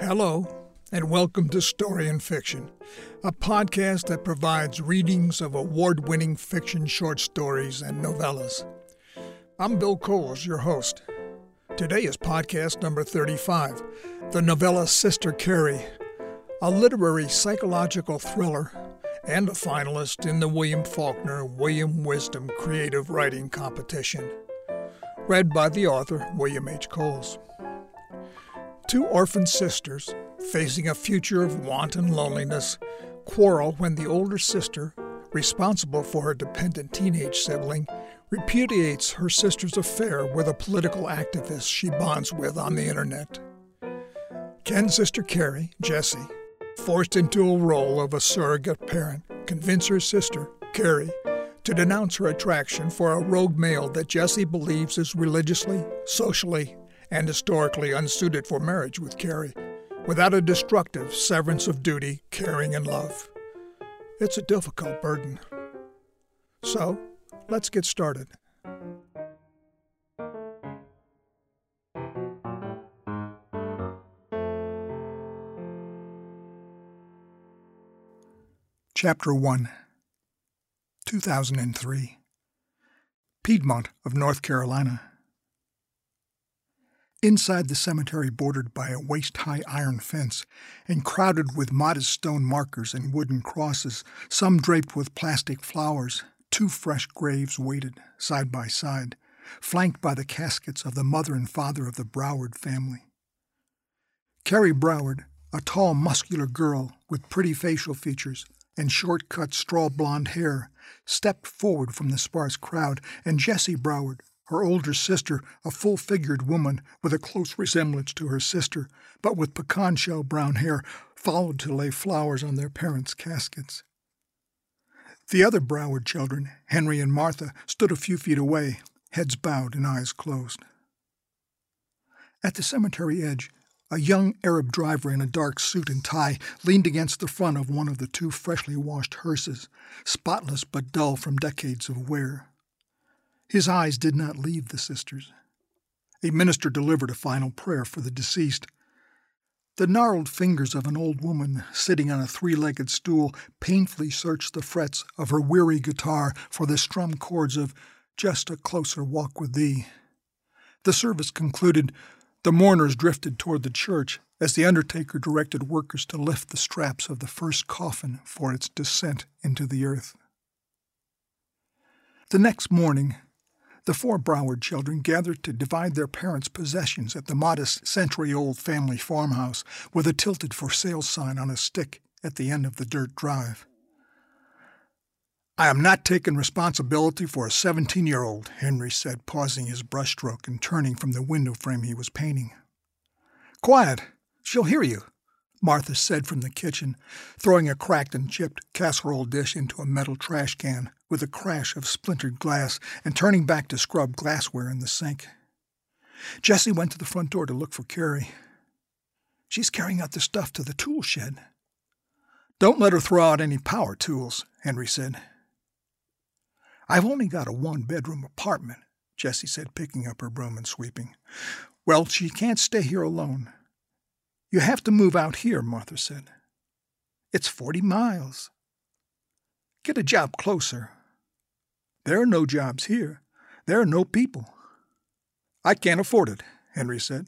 Hello, and welcome to Story and Fiction, a podcast that provides readings of award winning fiction short stories and novellas. I'm Bill Coles, your host. Today is podcast number 35, the novella Sister Carrie, a literary psychological thriller and a finalist in the William Faulkner William Wisdom Creative Writing Competition. Read by the author, William H. Coles. Two orphan sisters, facing a future of want and loneliness, quarrel when the older sister, responsible for her dependent teenage sibling, repudiates her sister's affair with a political activist she bonds with on the internet. Can Sister Carrie, Jessie, forced into a role of a surrogate parent, convince her sister, Carrie, to denounce her attraction for a rogue male that Jessie believes is religiously, socially, and historically unsuited for marriage with Carrie, without a destructive severance of duty, caring, and love. It's a difficult burden. So, let's get started. Chapter 1 2003 Piedmont of North Carolina. Inside the cemetery, bordered by a waist high iron fence and crowded with modest stone markers and wooden crosses, some draped with plastic flowers, two fresh graves waited, side by side, flanked by the caskets of the mother and father of the Broward family. Carrie Broward, a tall, muscular girl with pretty facial features, and short cut straw blonde hair, stepped forward from the sparse crowd, and Jessie Broward, her older sister, a full figured woman with a close resemblance to her sister, but with pecan shell brown hair, followed to lay flowers on their parents' caskets. The other Broward children, Henry and Martha, stood a few feet away, heads bowed and eyes closed. At the cemetery edge, a young Arab driver in a dark suit and tie leaned against the front of one of the two freshly washed hearses, spotless but dull from decades of wear. His eyes did not leave the sisters. A minister delivered a final prayer for the deceased. The gnarled fingers of an old woman sitting on a three legged stool painfully searched the frets of her weary guitar for the strum chords of Just a Closer Walk with Thee. The service concluded the mourners drifted toward the church as the undertaker directed workers to lift the straps of the first coffin for its descent into the earth. The next morning, the four Broward children gathered to divide their parents' possessions at the modest century old family farmhouse with a tilted for sale sign on a stick at the end of the dirt drive. I am not taking responsibility for a 17 year old, Henry said, pausing his brushstroke and turning from the window frame he was painting. Quiet! She'll hear you, Martha said from the kitchen, throwing a cracked and chipped casserole dish into a metal trash can with a crash of splintered glass and turning back to scrub glassware in the sink. Jessie went to the front door to look for Carrie. She's carrying out the stuff to the tool shed. Don't let her throw out any power tools, Henry said. I've only got a one bedroom apartment, Jessie said, picking up her broom and sweeping. Well, she can't stay here alone. You have to move out here, Martha said. It's forty miles. Get a job closer. There are no jobs here. There are no people. I can't afford it, Henry said.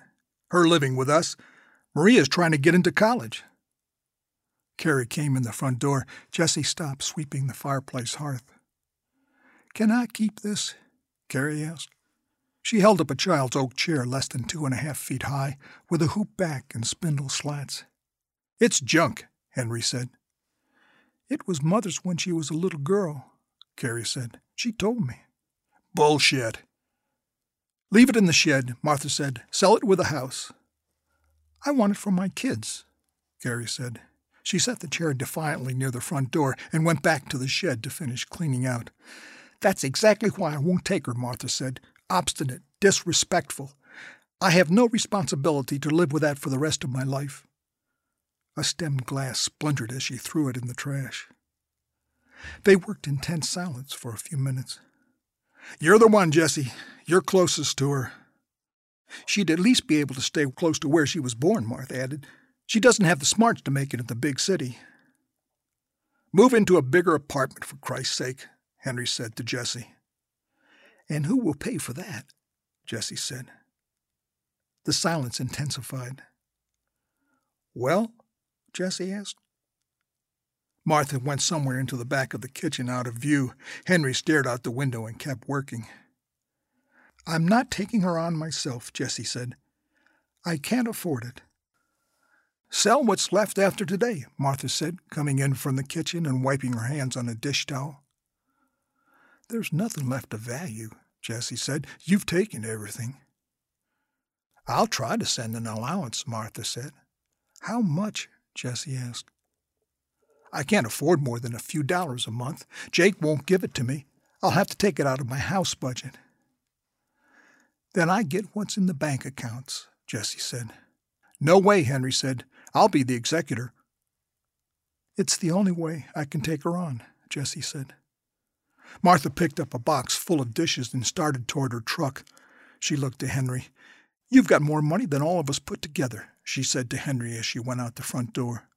Her living with us. Maria's trying to get into college. Carrie came in the front door. Jessie stopped sweeping the fireplace hearth. Can I keep this? Carrie asked. She held up a child's oak chair less than two and a half feet high, with a hoop back and spindle slats. It's junk, Henry said. It was Mother's when she was a little girl, Carrie said. She told me. Bullshit. Leave it in the shed, Martha said. Sell it with a house. I want it for my kids, Carrie said. She set the chair defiantly near the front door and went back to the shed to finish cleaning out. That's exactly why I won't take her, Martha said. Obstinate, disrespectful. I have no responsibility to live with that for the rest of my life. A stemmed glass splintered as she threw it in the trash. They worked in tense silence for a few minutes. You're the one, Jesse. You're closest to her. She'd at least be able to stay close to where she was born, Martha added. She doesn't have the smarts to make it in the big city. Move into a bigger apartment, for Christ's sake, Henry said to Jesse. And who will pay for that? Jesse said. The silence intensified. Well? Jesse asked. Martha went somewhere into the back of the kitchen out of view. Henry stared out the window and kept working. I'm not taking her on myself, Jesse said. I can't afford it. Sell what's left after today, Martha said, coming in from the kitchen and wiping her hands on a dish towel. There's nothing left of value, Jesse said. You've taken everything. I'll try to send an allowance, Martha said. How much? Jesse asked. I can't afford more than a few dollars a month. Jake won't give it to me. I'll have to take it out of my house budget. Then I get what's in the bank accounts, Jesse said. No way, Henry said. I'll be the executor. It's the only way I can take her on, Jesse said. Martha picked up a box full of dishes and started toward her truck. She looked to Henry. You've got more money than all of us put together, she said to Henry as she went out the front door.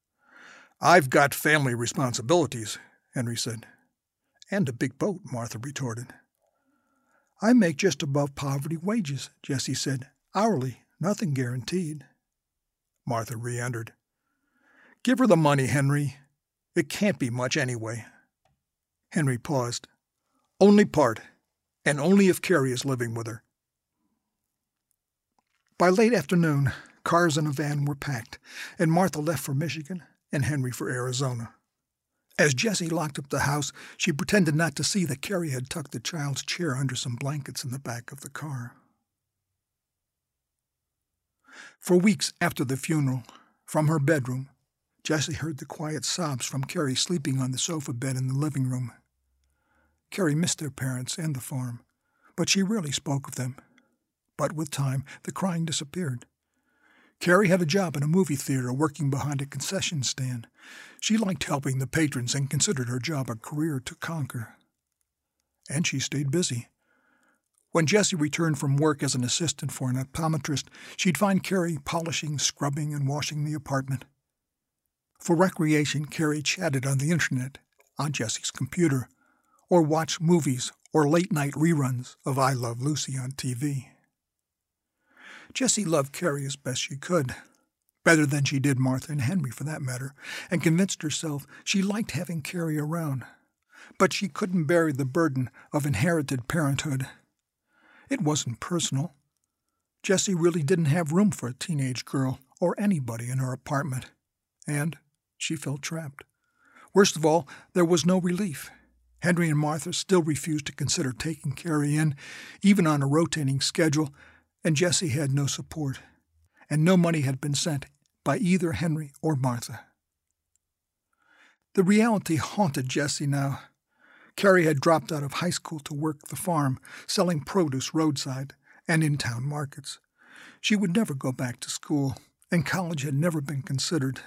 I've got family responsibilities, Henry said. And a big boat, Martha retorted. I make just above poverty wages, Jesse said. Hourly, nothing guaranteed. Martha re entered. Give her the money, Henry. It can't be much anyway. Henry paused. Only part, and only if Carrie is living with her. By late afternoon, cars and a van were packed, and Martha left for Michigan and Henry for Arizona. As Jessie locked up the house, she pretended not to see that Carrie had tucked the child's chair under some blankets in the back of the car. For weeks after the funeral, from her bedroom, Jessie heard the quiet sobs from Carrie sleeping on the sofa bed in the living room. Carrie missed their parents and the farm, but she rarely spoke of them. But with time, the crying disappeared. Carrie had a job in a movie theater working behind a concession stand. She liked helping the patrons and considered her job a career to conquer. And she stayed busy. When Jessie returned from work as an assistant for an optometrist, she'd find Carrie polishing, scrubbing, and washing the apartment. For recreation, Carrie chatted on the internet, on Jessie's computer, or watched movies or late night reruns of I Love Lucy on TV. Jessie loved Carrie as best she could, better than she did Martha and Henry for that matter, and convinced herself she liked having Carrie around. But she couldn't bear the burden of inherited parenthood it wasn't personal. Jessie really didn't have room for a teenage girl or anybody in her apartment, and she felt trapped. Worst of all, there was no relief. Henry and Martha still refused to consider taking Carrie in, even on a rotating schedule, and Jessie had no support, and no money had been sent by either Henry or Martha. The reality haunted Jessie now. Carrie had dropped out of high school to work the farm, selling produce roadside and in town markets. She would never go back to school, and college had never been considered.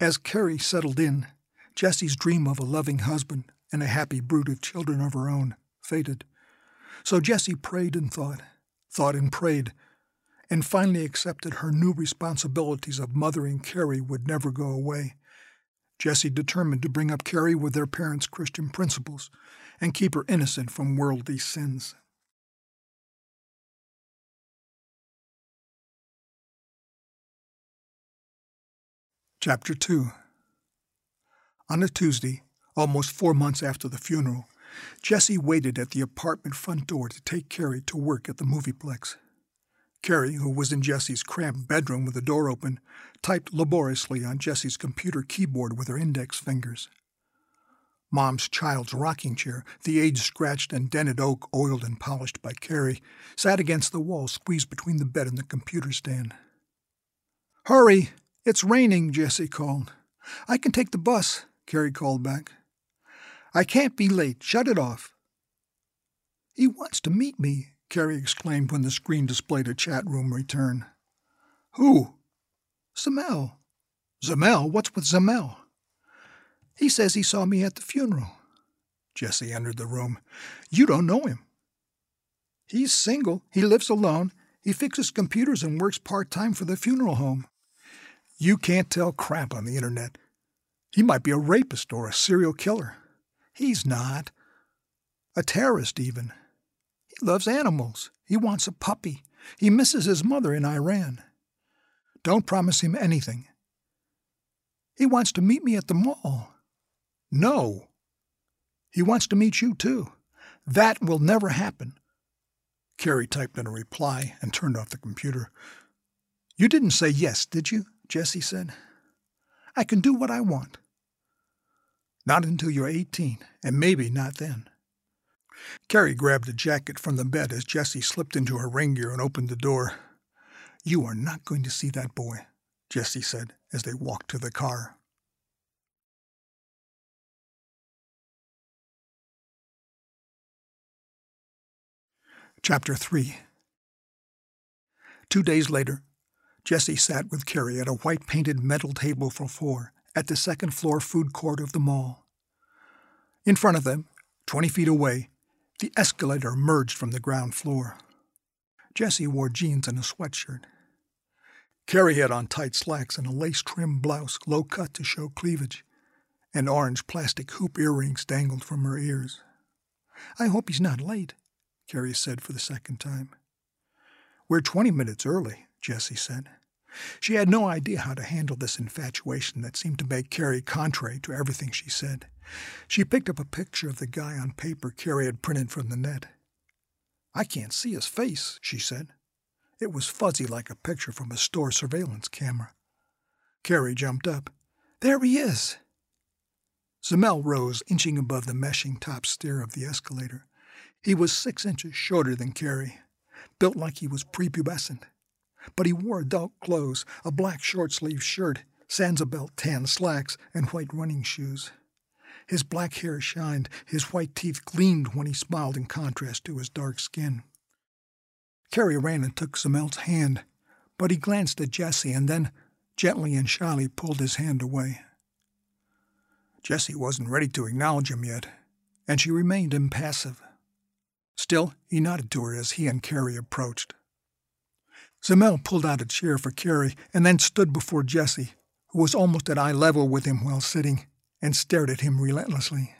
As Carrie settled in, Jessie's dream of a loving husband and a happy brood of children of her own faded. So Jessie prayed and thought, thought and prayed, and finally accepted her new responsibilities of mothering Carrie would never go away Jessie determined to bring up Carrie with their parents' Christian principles and keep her innocent from worldly sins. Chapter 2 On a Tuesday, almost four months after the funeral, Jessie waited at the apartment front door to take Carrie to work at the movieplex. Carrie, who was in Jessie's cramped bedroom with the door open, typed laboriously on Jessie's computer keyboard with her index fingers. Mom's child's rocking chair, the age scratched and dented oak oiled and polished by Carrie, sat against the wall squeezed between the bed and the computer stand. Hurry! It's raining, Jessie called. I can take the bus, Carrie called back. I can't be late. Shut it off. He wants to meet me, Carrie exclaimed when the screen displayed a chat room return. Who? Zamel. Zamel? What's with Zamel? He says he saw me at the funeral. Jesse entered the room. You don't know him. He's single. He lives alone. He fixes computers and works part time for the funeral home. You can't tell crap on the internet. He might be a rapist or a serial killer. He's not. A terrorist, even. He loves animals. He wants a puppy. He misses his mother in Iran. Don't promise him anything. He wants to meet me at the mall. No. He wants to meet you, too. That will never happen. Carrie typed in a reply and turned off the computer. You didn't say yes, did you? Jesse said. I can do what I want. Not until you're 18, and maybe not then. Carrie grabbed a jacket from the bed as Jessie slipped into her rain gear and opened the door. You are not going to see that boy, Jessie said as they walked to the car. Chapter 3 Two days later, Jessie sat with Carrie at a white painted metal table for four at the second floor food court of the mall. In front of them, twenty feet away, the escalator emerged from the ground floor. Jessie wore jeans and a sweatshirt. Carrie had on tight slacks and a lace trimmed blouse, low cut to show cleavage, and orange plastic hoop earrings dangled from her ears. I hope he's not late, Carrie said for the second time. We're twenty minutes early, Jessie said. She had no idea how to handle this infatuation that seemed to make Carrie contrary to everything she said. She picked up a picture of the guy on paper Carrie had printed from the net. I can't see his face, she said. It was fuzzy like a picture from a store surveillance camera. Carrie jumped up. There he is! Zamel rose, inching above the meshing top stair of the escalator. He was six inches shorter than Carrie, built like he was prepubescent. But he wore adult clothes, a black short sleeved shirt, Sansabelt tan slacks, and white running shoes. His black hair shined, his white teeth gleamed when he smiled in contrast to his dark skin. Carrie ran and took Zamel's hand, but he glanced at Jessie and then, gently and shyly, pulled his hand away. Jessie wasn't ready to acknowledge him yet, and she remained impassive. Still, he nodded to her as he and Carrie approached. Zamel pulled out a chair for Carrie and then stood before Jesse, who was almost at eye level with him while sitting, and stared at him relentlessly.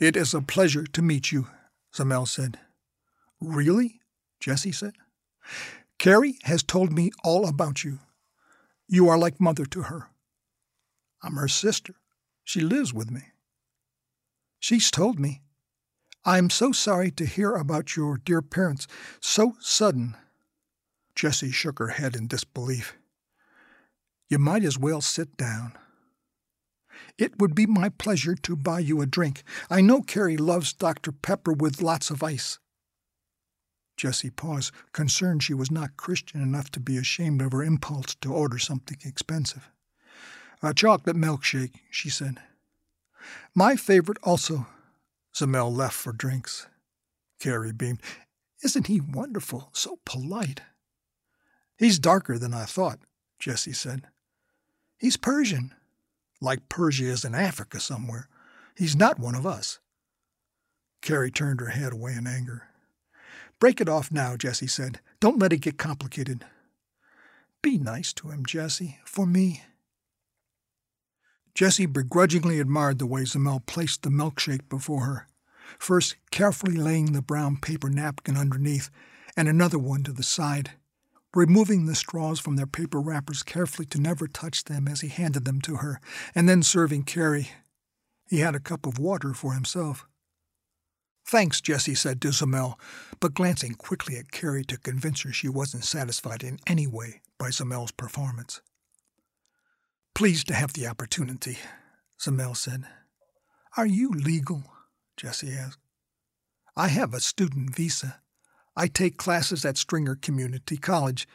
It is a pleasure to meet you, Zamel said. Really? Jesse said. Carrie has told me all about you. You are like mother to her. I'm her sister. She lives with me. She's told me. I'm so sorry to hear about your dear parents. So sudden. Jessie shook her head in disbelief. You might as well sit down. It would be my pleasure to buy you a drink. I know Carrie loves Dr. Pepper with lots of ice. Jessie paused, concerned she was not Christian enough to be ashamed of her impulse to order something expensive. A chocolate milkshake, she said. My favorite also. Zamel left for drinks. Carrie beamed. Isn't he wonderful? So polite. He's darker than I thought, Jesse said. He's Persian like Persia is in Africa somewhere. He's not one of us. Carrie turned her head away in anger. Break it off now, Jesse said. Don't let it get complicated. Be nice to him, Jesse, for me. Jessie begrudgingly admired the way Zamel placed the milkshake before her, first carefully laying the brown paper napkin underneath and another one to the side removing the straws from their paper wrappers carefully to never touch them as he handed them to her, and then serving Carrie. He had a cup of water for himself. Thanks, Jessie said to Zamel, but glancing quickly at Carrie to convince her she wasn't satisfied in any way by Zamel's performance. Pleased to have the opportunity, Zamel said. Are you legal? Jessie asked. I have a student visa. I take classes at Stringer Community College.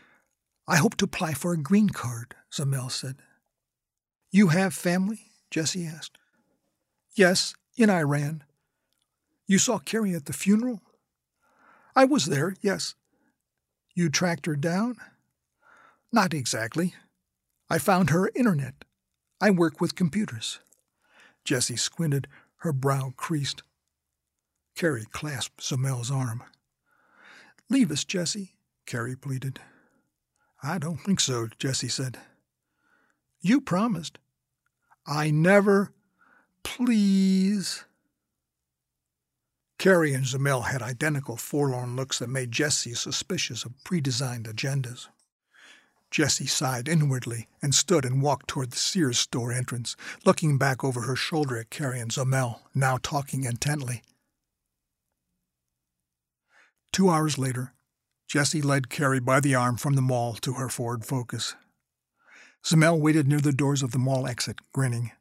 I hope to apply for a green card, Zamel said. You have family? Jesse asked. Yes, in Iran. You saw Carrie at the funeral? I was there, yes. You tracked her down? Not exactly. I found her internet. I work with computers. Jessie squinted, her brow creased. Carrie clasped Zamel's arm. Leave us, Jesse, Carrie pleaded. I don't think so, Jesse said. You promised. I never. Please. Carrie and Zamel had identical forlorn looks that made Jesse suspicious of pre-designed agendas. Jessie sighed inwardly and stood and walked toward the Sears store entrance, looking back over her shoulder at Carrie and Zamel, now talking intently. Two hours later, Jessie led Carrie by the arm from the mall to her Ford Focus. Zamel waited near the doors of the mall exit, grinning.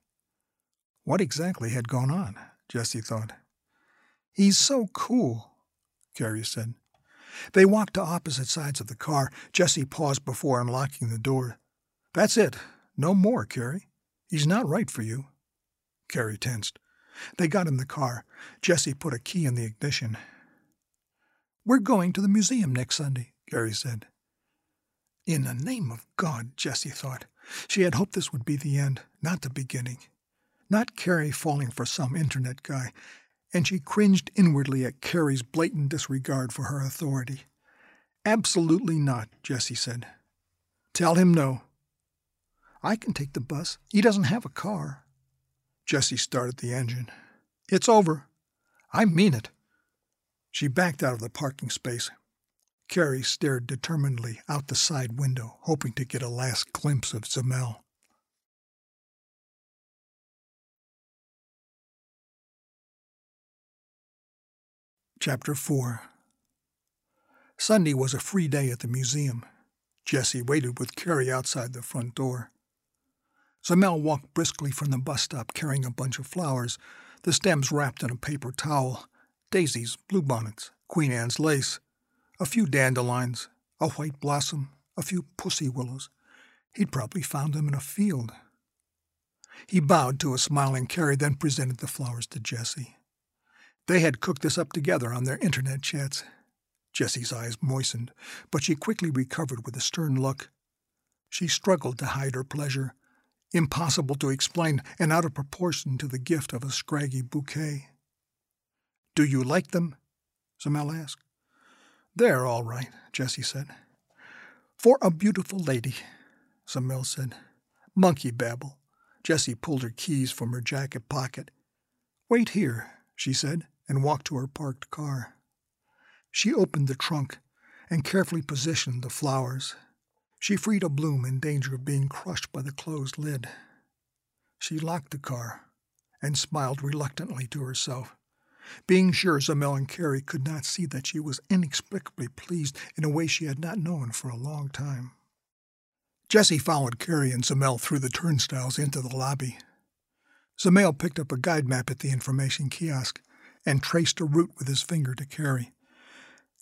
What exactly had gone on? Jessie thought. He's so cool, Carrie said. They walked to opposite sides of the car. Jessie paused before unlocking the door. That's it. No more, Carrie. He's not right for you. Carrie tensed. They got in the car. Jessie put a key in the ignition. We're going to the museum next Sunday, Carrie said. In the name of God, Jessie thought. She had hoped this would be the end, not the beginning. Not Carrie falling for some internet guy, and she cringed inwardly at Carrie's blatant disregard for her authority. Absolutely not, Jessie said. Tell him no. I can take the bus. He doesn't have a car. Jessie started the engine. It's over. I mean it. She backed out of the parking space. Carrie stared determinedly out the side window, hoping to get a last glimpse of Zamel. Chapter 4 Sunday was a free day at the museum. Jessie waited with Carrie outside the front door. Zamel walked briskly from the bus stop carrying a bunch of flowers, the stems wrapped in a paper towel, daisies, bluebonnets, Queen Anne's lace, a few dandelions, a white blossom, a few pussy willows. He'd probably found them in a field. He bowed to a smiling Carrie, then presented the flowers to Jessie. They had cooked this up together on their internet chats. Jessie's eyes moistened, but she quickly recovered with a stern look. She struggled to hide her pleasure, impossible to explain and out of proportion to the gift of a scraggy bouquet. Do you like them? Zamel asked. They're all right, Jessie said. For a beautiful lady, Zamel said. Monkey babble. Jessie pulled her keys from her jacket pocket. Wait here, she said, and walked to her parked car. She opened the trunk and carefully positioned the flowers. She freed a bloom in danger of being crushed by the closed lid. She locked the car and smiled reluctantly to herself, being sure Zamel and Carrie could not see that she was inexplicably pleased in a way she had not known for a long time. Jessie followed Carrie and Zamel through the turnstiles into the lobby. Zamel picked up a guide map at the information kiosk and traced a route with his finger to Carrie.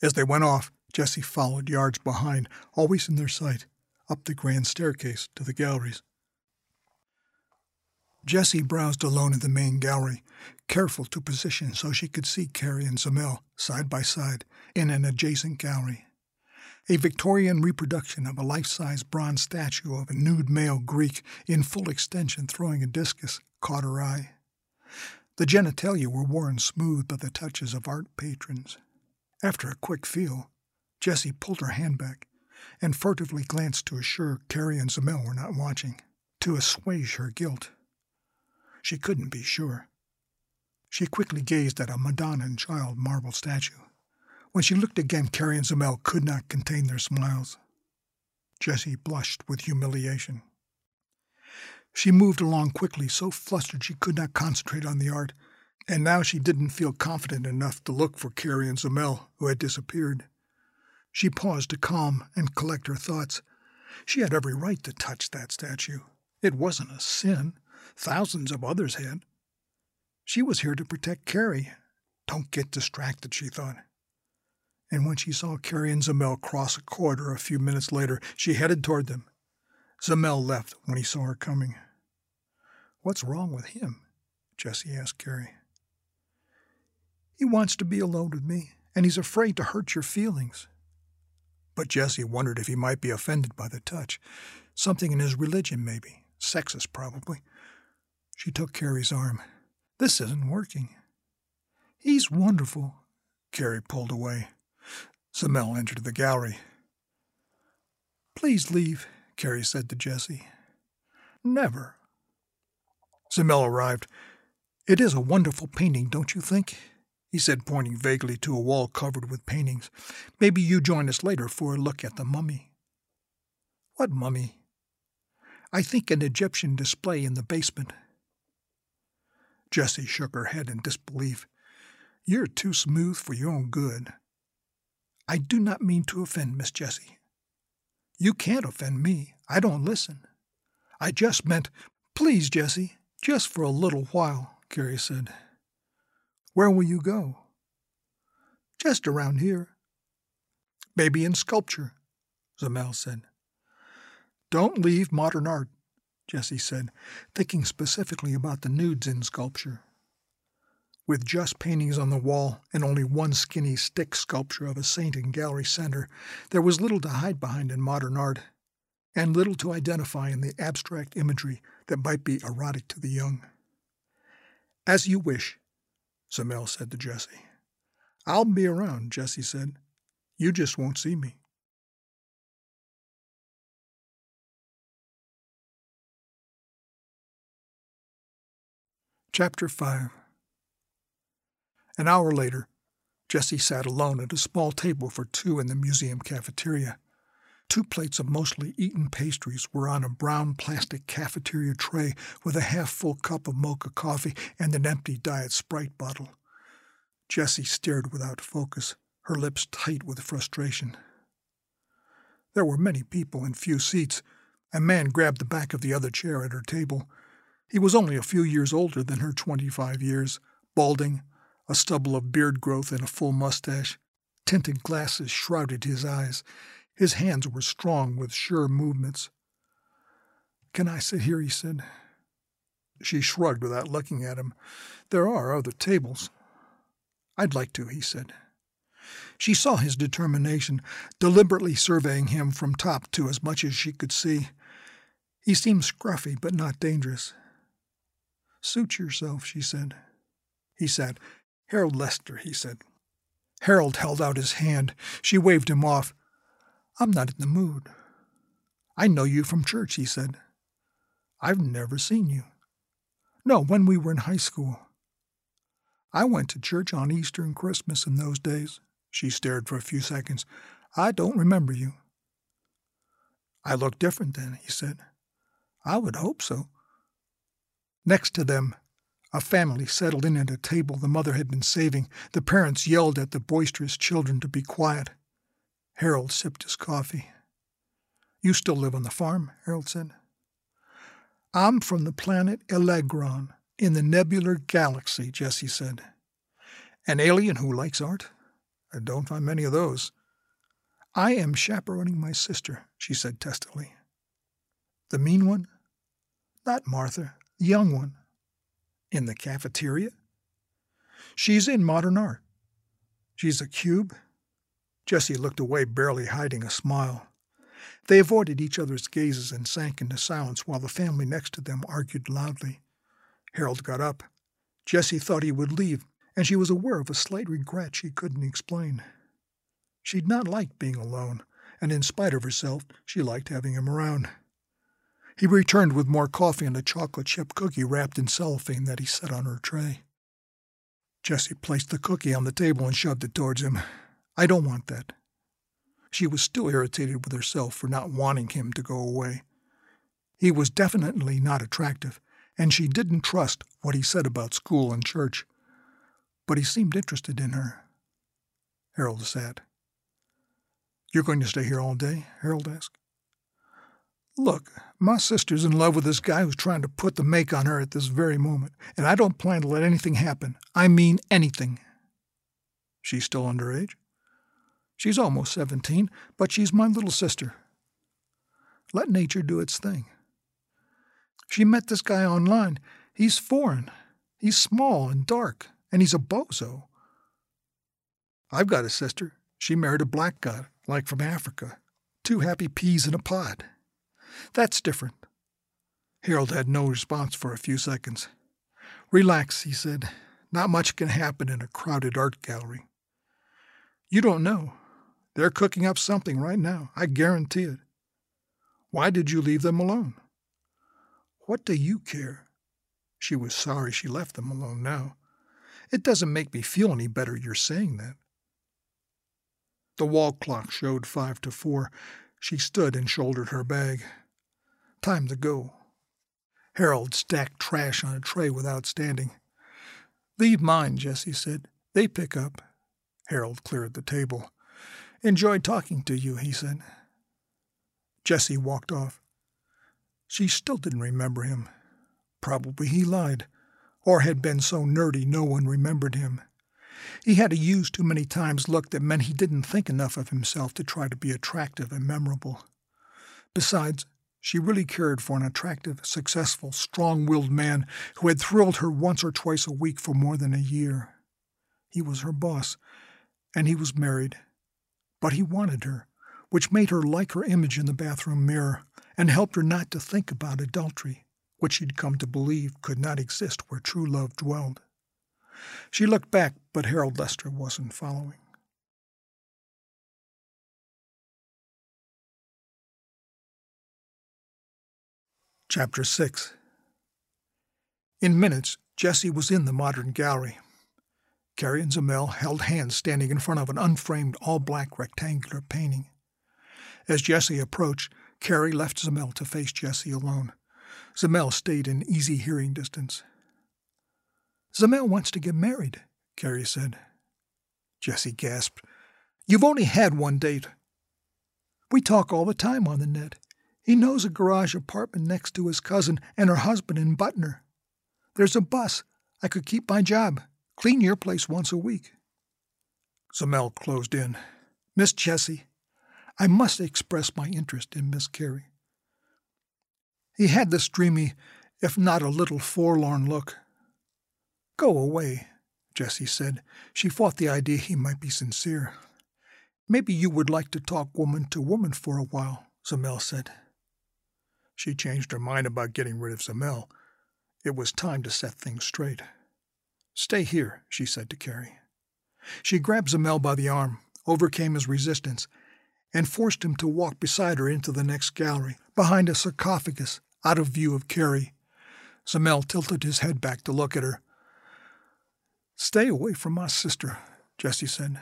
As they went off, Jessie followed yards behind, always in their sight, up the grand staircase to the galleries. Jessie browsed alone in the main gallery, careful to position so she could see Carrie and Zamel side by side in an adjacent gallery. A Victorian reproduction of a life size bronze statue of a nude male Greek in full extension throwing a discus caught her eye. The genitalia were worn smooth by the touches of art patrons. After a quick feel, Jessie pulled her hand back and furtively glanced to assure Carrie and Zamel were not watching, to assuage her guilt. She couldn't be sure. She quickly gazed at a Madonna and Child marble statue. When she looked again, Carrie and Zamel could not contain their smiles. Jessie blushed with humiliation. She moved along quickly, so flustered she could not concentrate on the art, and now she didn't feel confident enough to look for Carrie and Zamel, who had disappeared. She paused to calm and collect her thoughts. She had every right to touch that statue. It wasn't a sin. Thousands of others had. She was here to protect Carrie. Don't get distracted, she thought. And when she saw Carrie and Zamel cross a corridor a few minutes later, she headed toward them. Zamel left when he saw her coming. What's wrong with him? Jesse asked Carrie. He wants to be alone with me, and he's afraid to hurt your feelings. But Jesse wondered if he might be offended by the touch. Something in his religion, maybe. Sexist, probably. She took Carrie's arm. This isn't working. He's wonderful. Carrie pulled away. Zamel entered the gallery. Please leave, Carrie said to Jessie. Never. Zamel arrived. It is a wonderful painting, don't you think? he said, pointing vaguely to a wall covered with paintings. Maybe you join us later for a look at the mummy. What mummy? I think an Egyptian display in the basement. Jessie shook her head in disbelief. You're too smooth for your own good. I do not mean to offend Miss Jessie. You can't offend me. I don't listen. I just meant, please, Jessie, just for a little while, Carrie said. Where will you go? Just around here. Maybe in sculpture, Zamel said. Don't leave modern art, Jessie said, thinking specifically about the nudes in sculpture. With just paintings on the wall and only one skinny stick sculpture of a saint in gallery center, there was little to hide behind in modern art, and little to identify in the abstract imagery that might be erotic to the young. As you wish, Zamel said to Jessie. I'll be around, Jessie said. You just won't see me. Chapter 5 An hour later, Jessie sat alone at a small table for two in the museum cafeteria. Two plates of mostly eaten pastries were on a brown plastic cafeteria tray with a half full cup of mocha coffee and an empty Diet Sprite bottle. Jessie stared without focus, her lips tight with frustration. There were many people and few seats. A man grabbed the back of the other chair at her table. He was only a few years older than her twenty five years, balding, a stubble of beard growth and a full mustache. Tinted glasses shrouded his eyes. His hands were strong with sure movements. Can I sit here? he said. She shrugged without looking at him. There are other tables. I'd like to, he said. She saw his determination, deliberately surveying him from top to as much as she could see. He seemed scruffy, but not dangerous. Suit yourself, she said. He said, Harold Lester, he said. Harold held out his hand. She waved him off. I'm not in the mood. I know you from church, he said. I've never seen you. No, when we were in high school. I went to church on Easter and Christmas in those days. She stared for a few seconds. I don't remember you. I look different then, he said. I would hope so. Next to them, a family settled in at a table the mother had been saving. The parents yelled at the boisterous children to be quiet. Harold sipped his coffee. You still live on the farm, Harold said. I'm from the planet Elegron in the nebular galaxy, Jesse said. An alien who likes art? I don't find many of those. I am chaperoning my sister, she said testily. The mean one? Not Martha, young one. In the cafeteria? She's in modern art. She's a cube, Jessie looked away, barely hiding a smile. They avoided each other's gazes and sank into silence while the family next to them argued loudly. Harold got up. Jessie thought he would leave, and she was aware of a slight regret she couldn't explain. She'd not liked being alone, and in spite of herself, she liked having him around. He returned with more coffee and a chocolate chip cookie wrapped in cellophane that he set on her tray. Jessie placed the cookie on the table and shoved it towards him. I don't want that. She was still irritated with herself for not wanting him to go away. He was definitely not attractive, and she didn't trust what he said about school and church. But he seemed interested in her. Harold sat. You're going to stay here all day? Harold asked. Look, my sister's in love with this guy who's trying to put the make on her at this very moment, and I don't plan to let anything happen. I mean anything. She's still underage? She's almost 17, but she's my little sister. Let nature do its thing. She met this guy online. He's foreign. He's small and dark, and he's a bozo. I've got a sister. She married a black guy, like from Africa. Two happy peas in a pod. That's different. Harold had no response for a few seconds. Relax, he said. Not much can happen in a crowded art gallery. You don't know. They're cooking up something right now. I guarantee it. Why did you leave them alone? What do you care? She was sorry she left them alone now. It doesn't make me feel any better you're saying that. The wall clock showed five to four. She stood and shouldered her bag. Time to go. Harold stacked trash on a tray without standing. Leave mine, Jesse said. They pick up. Harold cleared the table. Enjoyed talking to you, he said. Jesse walked off. She still didn't remember him. Probably he lied, or had been so nerdy no one remembered him. He had a used too many times look that meant he didn't think enough of himself to try to be attractive and memorable. Besides, she really cared for an attractive, successful, strong willed man who had thrilled her once or twice a week for more than a year. He was her boss, and he was married. But he wanted her, which made her like her image in the bathroom mirror and helped her not to think about adultery, which she'd come to believe could not exist where true love dwelled. She looked back, but Harold Lester wasn't following. Chapter 6 In minutes, Jesse was in the modern gallery. Carrie and Zamel held hands standing in front of an unframed all black rectangular painting. As Jesse approached, Carrie left Zamel to face Jesse alone. Zamel stayed in easy hearing distance. Zamel wants to get married, Carrie said. Jesse gasped. You've only had one date. We talk all the time on the net. He knows a garage apartment next to his cousin and her husband in Butner. There's a bus. I could keep my job. Clean your place once a week. Zamel closed in. Miss Jessie, I must express my interest in Miss Carrie. He had this dreamy, if not a little forlorn look. Go away, Jessie said. She fought the idea he might be sincere. Maybe you would like to talk woman to woman for a while, Zamel said. She changed her mind about getting rid of Zamel. It was time to set things straight. Stay here, she said to Carrie. She grabbed Zamel by the arm, overcame his resistance, and forced him to walk beside her into the next gallery, behind a sarcophagus, out of view of Carrie. Zamel tilted his head back to look at her, Stay away from my sister, Jessie said.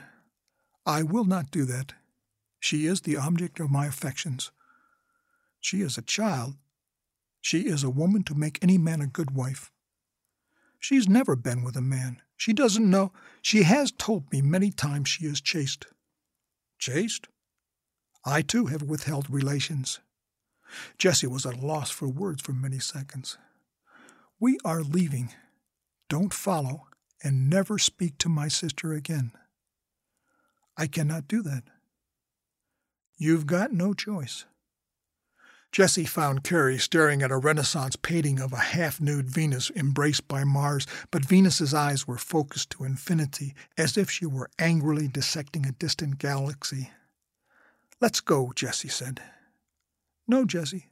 I will not do that. She is the object of my affections. She is a child. She is a woman to make any man a good wife. She's never been with a man. She doesn't know. She has told me many times she is chaste. Chaste? I too have withheld relations. Jessie was at a loss for words for many seconds. We are leaving. Don't follow and never speak to my sister again. I cannot do that. You've got no choice. Jessie found Carrie staring at a Renaissance painting of a half nude Venus embraced by Mars, but Venus's eyes were focused to infinity, as if she were angrily dissecting a distant galaxy. Let's go, Jesse said. No, Jesse.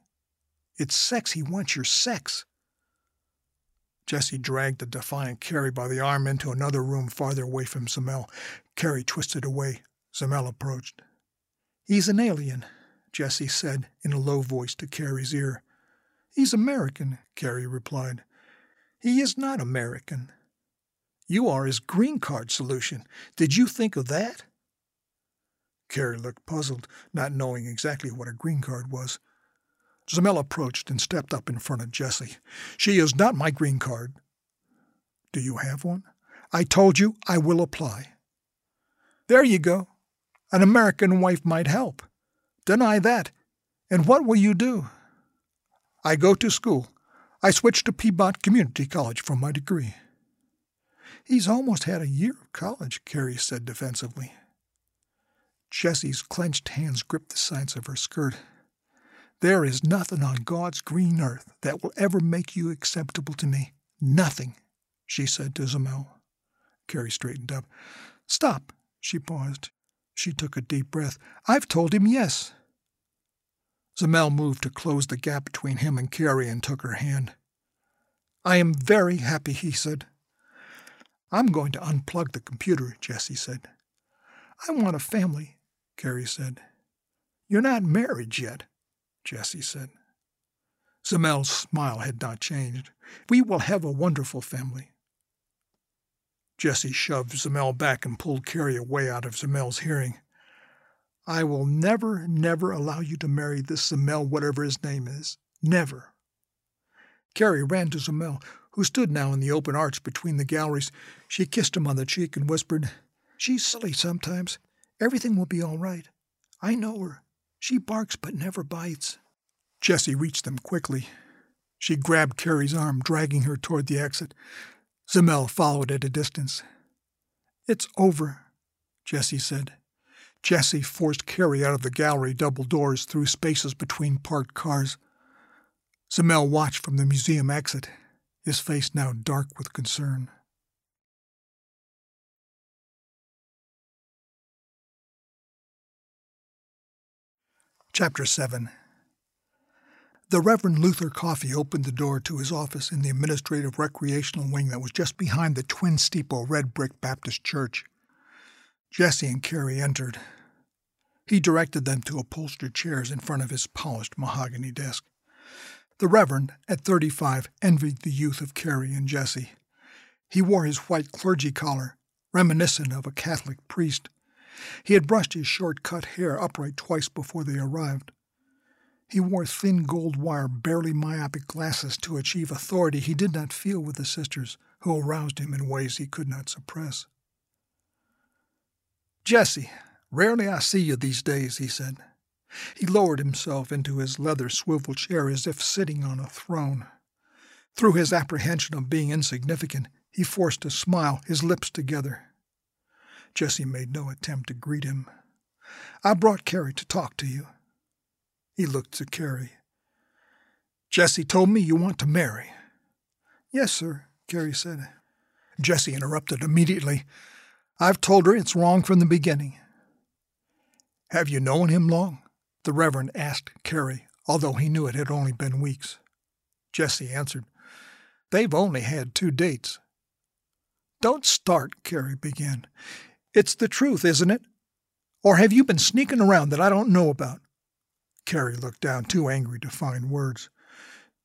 It's sex. He wants your sex. Jesse dragged the defiant Carrie by the arm into another room farther away from Zamel. Carrie twisted away. Zamel approached. He's an alien, Jessie said in a low voice to Carrie's ear. He's American, Carrie replied. He is not American. You are his green card solution. Did you think of that? Carrie looked puzzled, not knowing exactly what a green card was. Zamel approached and stepped up in front of Jessie. She is not my green card. Do you have one? I told you I will apply. There you go. An American wife might help. Deny that, and what will you do? I go to school. I switched to Piedmont Community College for my degree. He's almost had a year of college, Carrie said defensively. Jessie's clenched hands gripped the sides of her skirt. There is nothing on God's green earth that will ever make you acceptable to me. Nothing, she said to Zamel. Carrie straightened up. Stop, she paused. She took a deep breath. I've told him yes. Zamel moved to close the gap between him and Carrie and took her hand. I am very happy, he said. I'm going to unplug the computer, Jessie said. I want a family, Carrie said. You're not married yet. Jessie said. Zamel's smile had not changed. We will have a wonderful family. Jessie shoved Zamel back and pulled Carrie away out of Zamel's hearing. I will never, never allow you to marry this Zamel, whatever his name is. Never. Carrie ran to Zamel, who stood now in the open arch between the galleries. She kissed him on the cheek and whispered, She's silly sometimes. Everything will be all right. I know her. She barks but never bites. Jessie reached them quickly. She grabbed Carrie's arm, dragging her toward the exit. Zamel followed at a distance. It's over, Jessie said. Jessie forced Carrie out of the gallery double doors through spaces between parked cars. Zamel watched from the museum exit, his face now dark with concern. Chapter 7 The Reverend Luther Coffey opened the door to his office in the administrative recreational wing that was just behind the twin steeple red brick Baptist church. Jessie and Carrie entered. He directed them to upholstered chairs in front of his polished mahogany desk. The Reverend, at thirty five, envied the youth of Carrie and Jessie. He wore his white clergy collar, reminiscent of a Catholic priest. He had brushed his short cut hair upright twice before they arrived. He wore thin gold wire, barely myopic glasses to achieve authority he did not feel with the sisters, who aroused him in ways he could not suppress. Jessie, rarely I see you these days, he said. He lowered himself into his leather swivel chair as if sitting on a throne. Through his apprehension of being insignificant, he forced a smile, his lips together. Jessie made no attempt to greet him. I brought Carrie to talk to you. He looked to Carrie. Jessie told me you want to marry. Yes, sir, Carrie said. Jessie interrupted immediately. I've told her it's wrong from the beginning. Have you known him long? The Reverend asked Carrie, although he knew it had only been weeks. Jessie answered, They've only had two dates. Don't start, Carrie began. It's the truth, isn't it? Or have you been sneaking around that I don't know about? Carrie looked down, too angry to find words.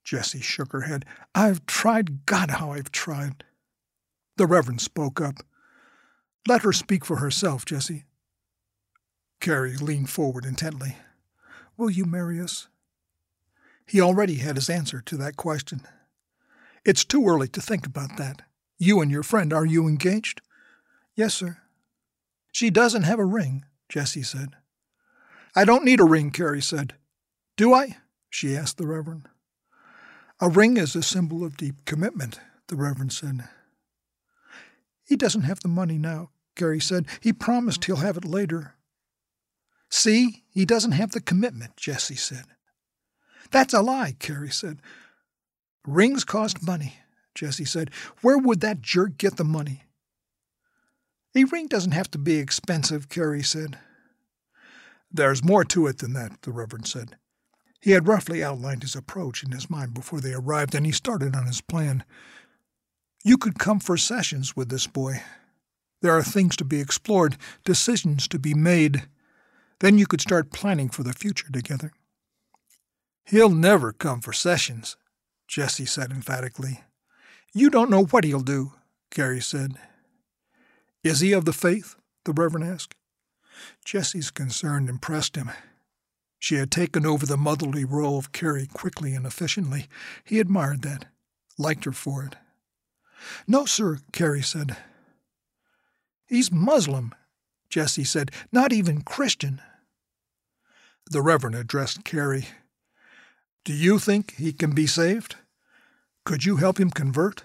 Jessie shook her head. I've tried, God, how I've tried. The Reverend spoke up. Let her speak for herself, Jessie. Carrie leaned forward intently. Will you marry us? He already had his answer to that question. It's too early to think about that. You and your friend, are you engaged? Yes, sir. She doesn't have a ring, Jessie said. I don't need a ring, Carrie said. Do I? she asked the Reverend. A ring is a symbol of deep commitment, the Reverend said. He doesn't have the money now, Carrie said. He promised he'll have it later. See, he doesn't have the commitment, Jessie said. That's a lie, Carrie said. Rings cost money, Jessie said. Where would that jerk get the money? A ring doesn't have to be expensive, Carrie said. There's more to it than that, the Reverend said. He had roughly outlined his approach in his mind before they arrived, and he started on his plan. You could come for sessions with this boy. There are things to be explored, decisions to be made. Then you could start planning for the future together. He'll never come for sessions, Jessie said emphatically. You don't know what he'll do, Carrie said. Is he of the faith? the Reverend asked. Jessie's concern impressed him. She had taken over the motherly role of Carrie quickly and efficiently. He admired that, liked her for it. No, sir, Carrie said. He's Muslim, Jessie said, not even Christian. The Reverend addressed Carrie. Do you think he can be saved? Could you help him convert?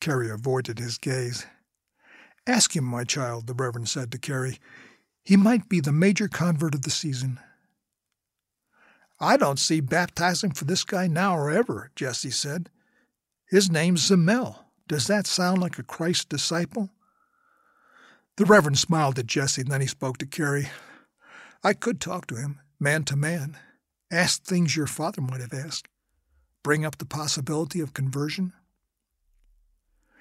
Carrie avoided his gaze. Ask him, my child, the Reverend said to Carrie. He might be the major convert of the season. I don't see baptizing for this guy now or ever, Jessie said. His name's Zamel. Does that sound like a Christ disciple? The Reverend smiled at Jessie, and then he spoke to Carrie. I could talk to him, man to man, ask things your father might have asked, bring up the possibility of conversion.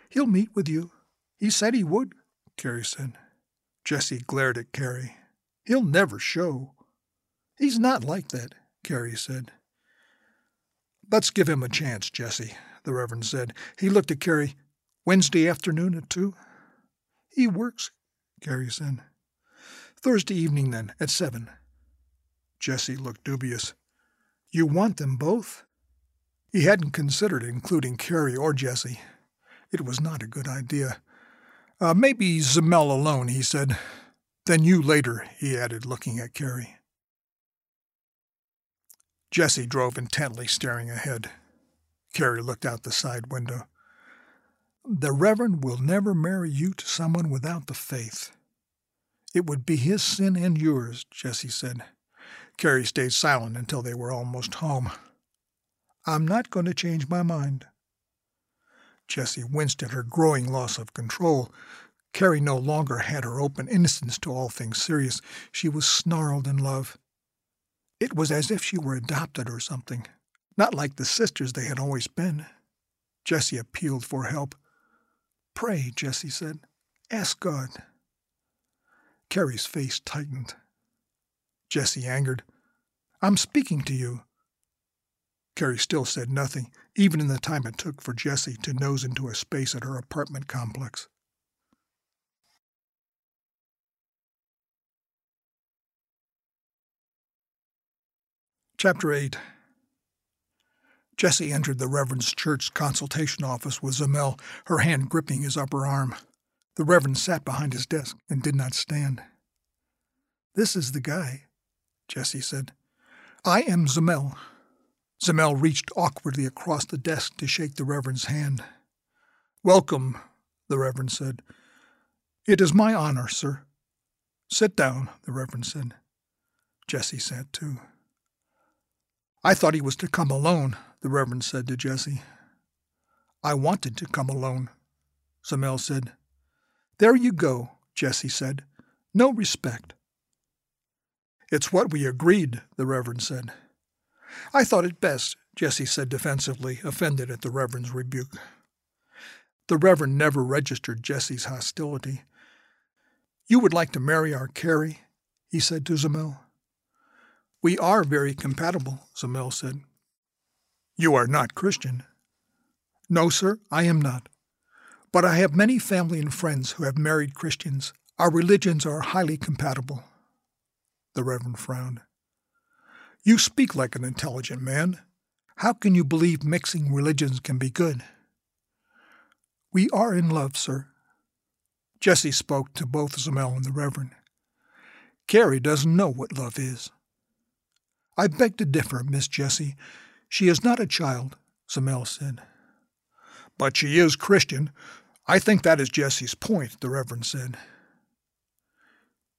He'll meet with you. He said he would, Carrie said. Jessie glared at Carrie. He'll never show. He's not like that, Carrie said. Let's give him a chance, Jessie, the Reverend said. He looked at Carrie. Wednesday afternoon at two? He works, Carrie said. Thursday evening, then, at seven. Jessie looked dubious. You want them both? He hadn't considered including Carrie or Jessie. It was not a good idea. Uh, maybe Zamel alone, he said. Then you later, he added, looking at Carrie. Jessie drove intently, staring ahead. Carrie looked out the side window. The Reverend will never marry you to someone without the faith. It would be his sin and yours, Jessie said. Carrie stayed silent until they were almost home. I'm not going to change my mind. Jessie winced at her growing loss of control. Carrie no longer had her open innocence to all things serious. She was snarled in love. It was as if she were adopted or something, not like the sisters they had always been. Jessie appealed for help. Pray, Jessie said. Ask God. Carrie's face tightened. Jessie angered. I'm speaking to you. Carrie still said nothing, even in the time it took for Jessie to nose into a space at her apartment complex. Chapter 8 Jessie entered the Reverend's church consultation office with Zamel, her hand gripping his upper arm. The Reverend sat behind his desk and did not stand. This is the guy, Jessie said. I am Zamel. Zamel reached awkwardly across the desk to shake the Reverend's hand. Welcome, the Reverend said. It is my honor, sir. Sit down, the Reverend said. Jessie sat too. I thought he was to come alone, the Reverend said to Jessie. I wanted to come alone, Zamel said. There you go, Jessie said. No respect. It's what we agreed, the Reverend said. I thought it best, Jessie said defensively, offended at the Reverend's rebuke. The Reverend never registered Jessie's hostility. You would like to marry our Carrie, he said to Zamel. We are very compatible, Zamel said. You are not Christian. No, sir, I am not. But I have many family and friends who have married Christians. Our religions are highly compatible. The Reverend frowned. You speak like an intelligent man. How can you believe mixing religions can be good? We are in love, sir. Jessie spoke to both Zamel and the Reverend. Carrie doesn't know what love is. I beg to differ, Miss Jessie. She is not a child, Zamel said. But she is Christian. I think that is Jessie's point, the Reverend said.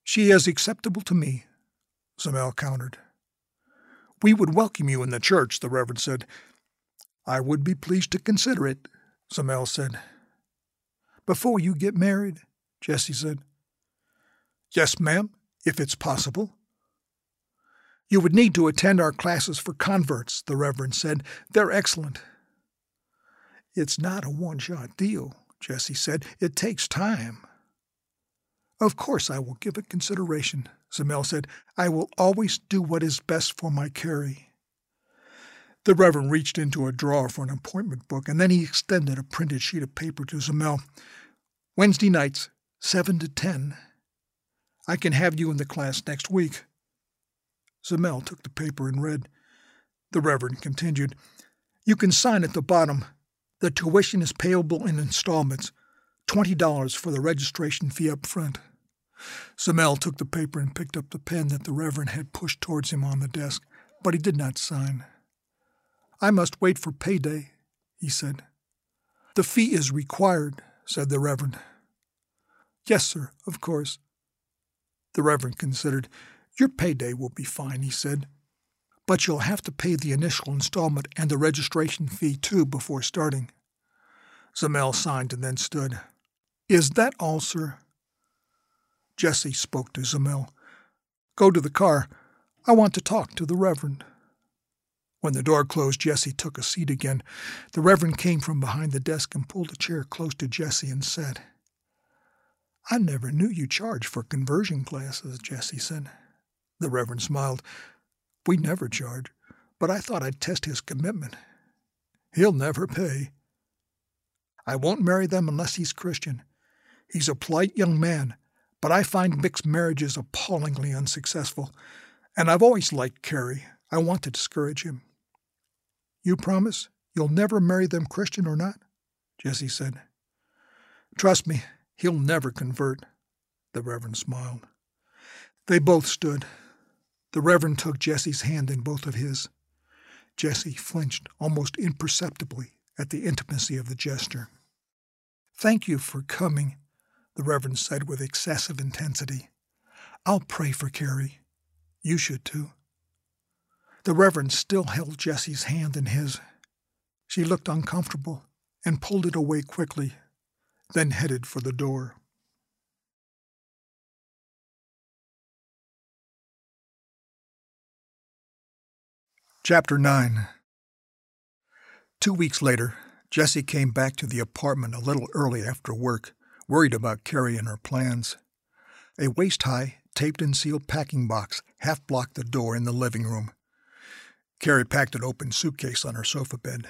She is acceptable to me, Zamel countered. We would welcome you in the church, the Reverend said. I would be pleased to consider it, Zamel said. Before you get married, Jessie said. Yes, ma'am, if it's possible. You would need to attend our classes for converts, the Reverend said. They're excellent. It's not a one shot deal, Jessie said. It takes time. Of course I will give it consideration, Zamel said. I will always do what is best for my Carrie. The Reverend reached into a drawer for an appointment book, and then he extended a printed sheet of paper to Zamel. Wednesday nights, 7 to 10. I can have you in the class next week. Zamel took the paper and read. The Reverend continued, You can sign at the bottom. The tuition is payable in installments, $20 for the registration fee up front. Zamel took the paper and picked up the pen that the Reverend had pushed towards him on the desk, but he did not sign. I must wait for payday, he said. The fee is required, said the Reverend. Yes, sir, of course. The Reverend considered. Your payday will be fine, he said. But you'll have to pay the initial installment and the registration fee, too, before starting. Zamel signed and then stood. Is that all, sir? Jessie spoke to Zamel. Go to the car. I want to talk to the Reverend. When the door closed, Jessie took a seat again. The Reverend came from behind the desk and pulled a chair close to Jessie and said, I never knew you charged for conversion classes, Jessie said. The Reverend smiled. We never charge, but I thought I'd test his commitment. He'll never pay. I won't marry them unless he's Christian. He's a polite young man, but I find mixed marriages appallingly unsuccessful, and I've always liked Carrie. I want to discourage him. You promise you'll never marry them, Christian or not? Jessie said. Trust me, he'll never convert. The Reverend smiled. They both stood. The Reverend took Jessie's hand in both of his. Jessie flinched almost imperceptibly at the intimacy of the gesture. Thank you for coming, the Reverend said with excessive intensity. I'll pray for Carrie. You should too. The Reverend still held Jessie's hand in his. She looked uncomfortable and pulled it away quickly, then headed for the door. Chapter 9 Two weeks later, Jessie came back to the apartment a little early after work, worried about Carrie and her plans. A waist high, taped and sealed packing box half blocked the door in the living room. Carrie packed an open suitcase on her sofa bed.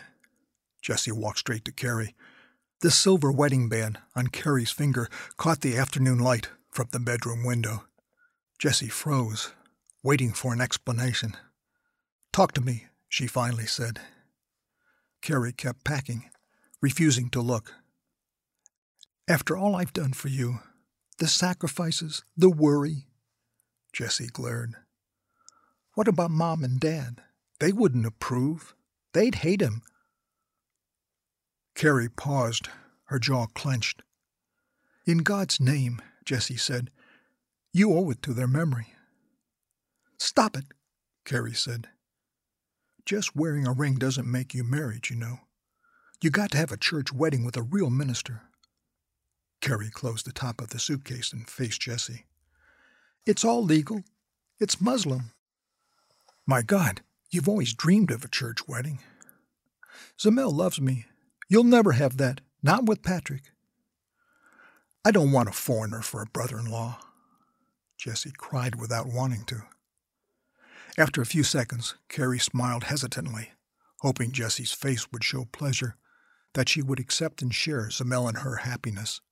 Jessie walked straight to Carrie. The silver wedding band on Carrie's finger caught the afternoon light from the bedroom window. Jessie froze, waiting for an explanation. Talk to me, she finally said. Carrie kept packing, refusing to look. After all I've done for you, the sacrifices, the worry, Jessie glared. What about Mom and Dad? They wouldn't approve. They'd hate him. Carrie paused, her jaw clenched. In God's name, Jessie said, you owe it to their memory. Stop it, Carrie said. Just wearing a ring doesn't make you married, you know. You got to have a church wedding with a real minister. Carrie closed the top of the suitcase and faced Jessie. It's all legal. It's Muslim. My God, you've always dreamed of a church wedding. Zamel loves me. You'll never have that, not with Patrick. I don't want a foreigner for a brother in law. Jessie cried without wanting to. After a few seconds, Carrie smiled hesitantly, hoping Jessie's face would show pleasure, that she would accept and share Zamel and her happiness.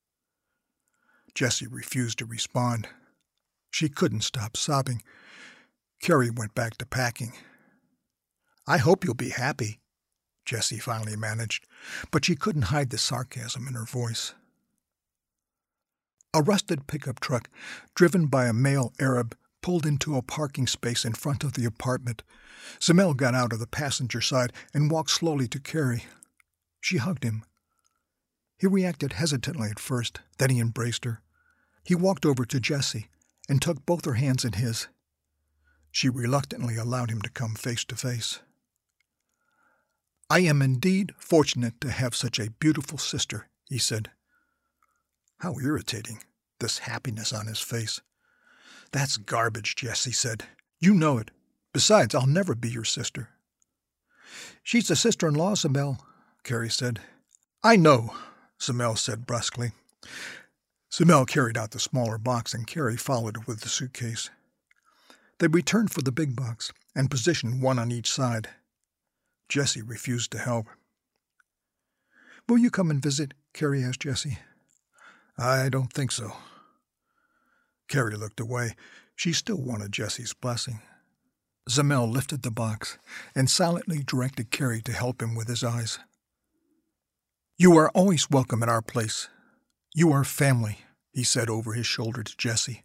Jessie refused to respond. She couldn't stop sobbing. Carrie went back to packing. I hope you'll be happy, Jessie finally managed, but she couldn't hide the sarcasm in her voice. A rusted pickup truck, driven by a male Arab, pulled into a parking space in front of the apartment. Zamel got out of the passenger side and walked slowly to Carrie. She hugged him. He reacted hesitantly at first, then he embraced her. He walked over to Jessie and took both her hands in his. She reluctantly allowed him to come face to face. I am indeed fortunate to have such a beautiful sister, he said. How irritating, this happiness on his face. That's garbage, Jessie said. You know it. Besides, I'll never be your sister. She's a sister in law, Zamel, Carrie said. I know, Zamel said brusquely. Zamel carried out the smaller box and Carrie followed with the suitcase. They returned for the big box and positioned one on each side. Jessie refused to help. Will you come and visit? Carrie asked Jessie. I don't think so. Carrie looked away. She still wanted Jessie's blessing. Zamel lifted the box and silently directed Carrie to help him with his eyes. You are always welcome at our place. You are family, he said over his shoulder to Jessie.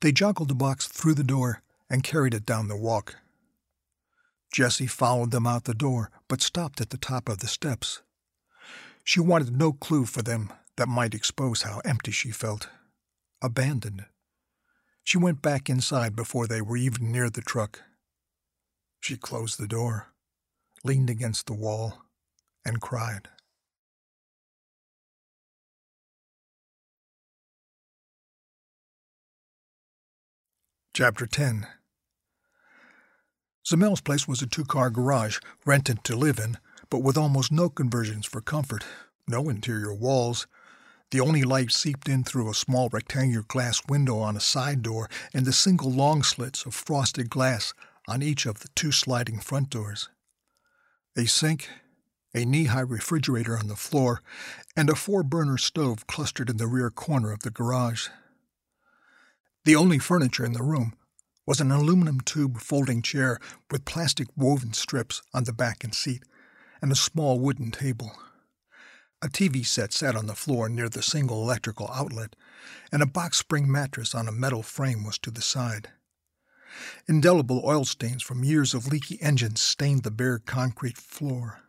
They joggled the box through the door and carried it down the walk. Jessie followed them out the door, but stopped at the top of the steps. She wanted no clue for them that might expose how empty she felt abandoned. She went back inside before they were even near the truck. She closed the door, leaned against the wall, and cried. Chapter 10 Zamel's place was a two car garage, rented to live in, but with almost no conversions for comfort, no interior walls, the only light seeped in through a small rectangular glass window on a side door and the single long slits of frosted glass on each of the two sliding front doors. A sink, a knee high refrigerator on the floor, and a four burner stove clustered in the rear corner of the garage. The only furniture in the room was an aluminum tube folding chair with plastic woven strips on the back and seat, and a small wooden table. A TV set sat on the floor near the single electrical outlet, and a box spring mattress on a metal frame was to the side. Indelible oil stains from years of leaky engines stained the bare concrete floor.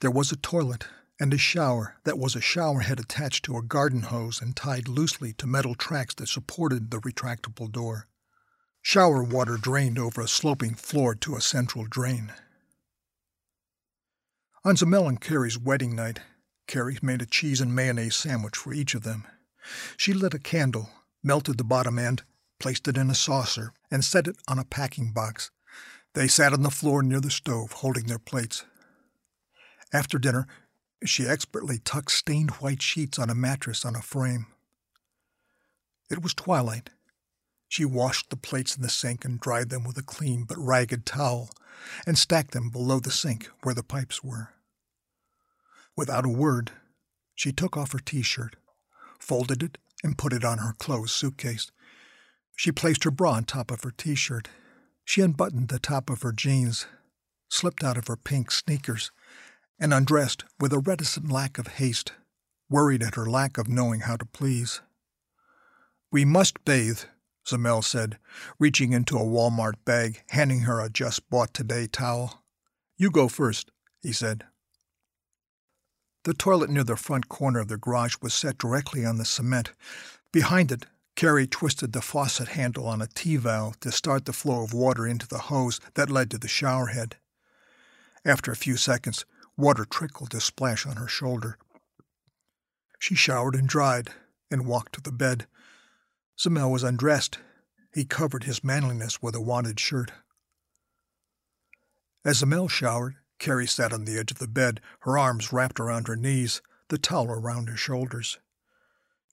There was a toilet and a shower that was a shower head attached to a garden hose and tied loosely to metal tracks that supported the retractable door. Shower water drained over a sloping floor to a central drain. On Zamel and Carrie's wedding night, Carrie made a cheese and mayonnaise sandwich for each of them. She lit a candle, melted the bottom end, placed it in a saucer, and set it on a packing box. They sat on the floor near the stove, holding their plates. After dinner, she expertly tucked stained white sheets on a mattress on a frame. It was twilight. She washed the plates in the sink and dried them with a clean but ragged towel, and stacked them below the sink where the pipes were. Without a word, she took off her t shirt, folded it, and put it on her closed suitcase. She placed her bra on top of her t shirt. She unbuttoned the top of her jeans, slipped out of her pink sneakers, and undressed with a reticent lack of haste, worried at her lack of knowing how to please. We must bathe, Zamel said, reaching into a Walmart bag, handing her a just bought today towel. You go first, he said. The toilet near the front corner of the garage was set directly on the cement. Behind it, Carrie twisted the faucet handle on a T valve to start the flow of water into the hose that led to the shower head. After a few seconds, Water trickled to splash on her shoulder. She showered and dried, and walked to the bed. Zamel was undressed. He covered his manliness with a wadded shirt. As Zamel showered, Carrie sat on the edge of the bed, her arms wrapped around her knees, the towel around her shoulders.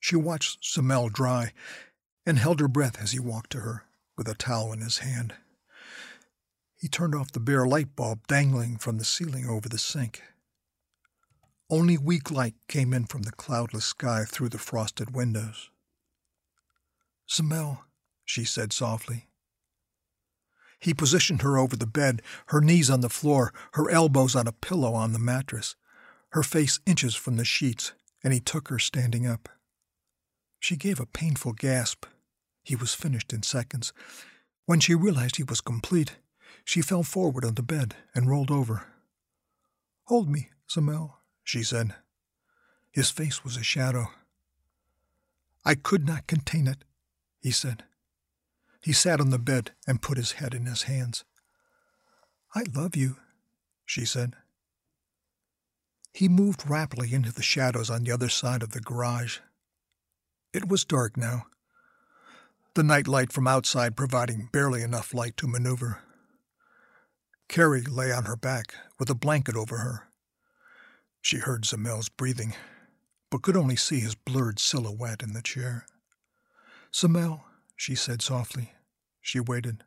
She watched Zamel dry and held her breath as he walked to her, with a towel in his hand. He turned off the bare light bulb dangling from the ceiling over the sink. Only weak light came in from the cloudless sky through the frosted windows. Zamel, she said softly. He positioned her over the bed, her knees on the floor, her elbows on a pillow on the mattress, her face inches from the sheets, and he took her standing up. She gave a painful gasp. He was finished in seconds. When she realized he was complete, she fell forward on the bed and rolled over. Hold me, Zamel, she said. His face was a shadow. I could not contain it, he said. He sat on the bed and put his head in his hands. I love you, she said. He moved rapidly into the shadows on the other side of the garage. It was dark now, the night light from outside providing barely enough light to maneuver. Carrie lay on her back with a blanket over her. She heard Zamel's breathing, but could only see his blurred silhouette in the chair. Zamel, she said softly. She waited.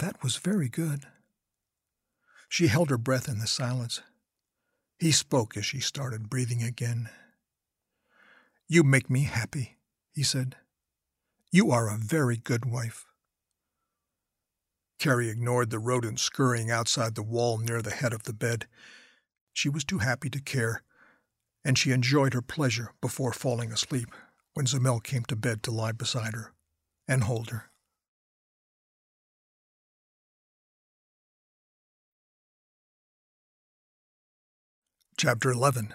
That was very good. She held her breath in the silence. He spoke as she started breathing again. You make me happy, he said. You are a very good wife. Carrie ignored the rodent scurrying outside the wall near the head of the bed. She was too happy to care, and she enjoyed her pleasure before falling asleep when Zamel came to bed to lie beside her and hold her. Chapter 11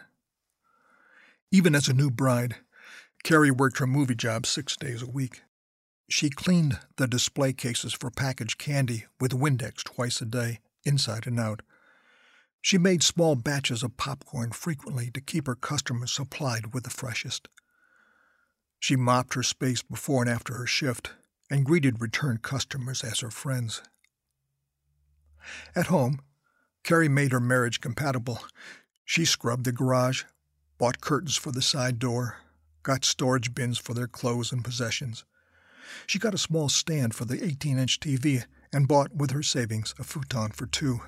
Even as a new bride, Carrie worked her movie job six days a week. She cleaned the display cases for packaged candy with Windex twice a day, inside and out. She made small batches of popcorn frequently to keep her customers supplied with the freshest. She mopped her space before and after her shift and greeted return customers as her friends. At home, Carrie made her marriage compatible. She scrubbed the garage, bought curtains for the side door, got storage bins for their clothes and possessions. She got a small stand for the 18 inch TV and bought, with her savings, a futon for two.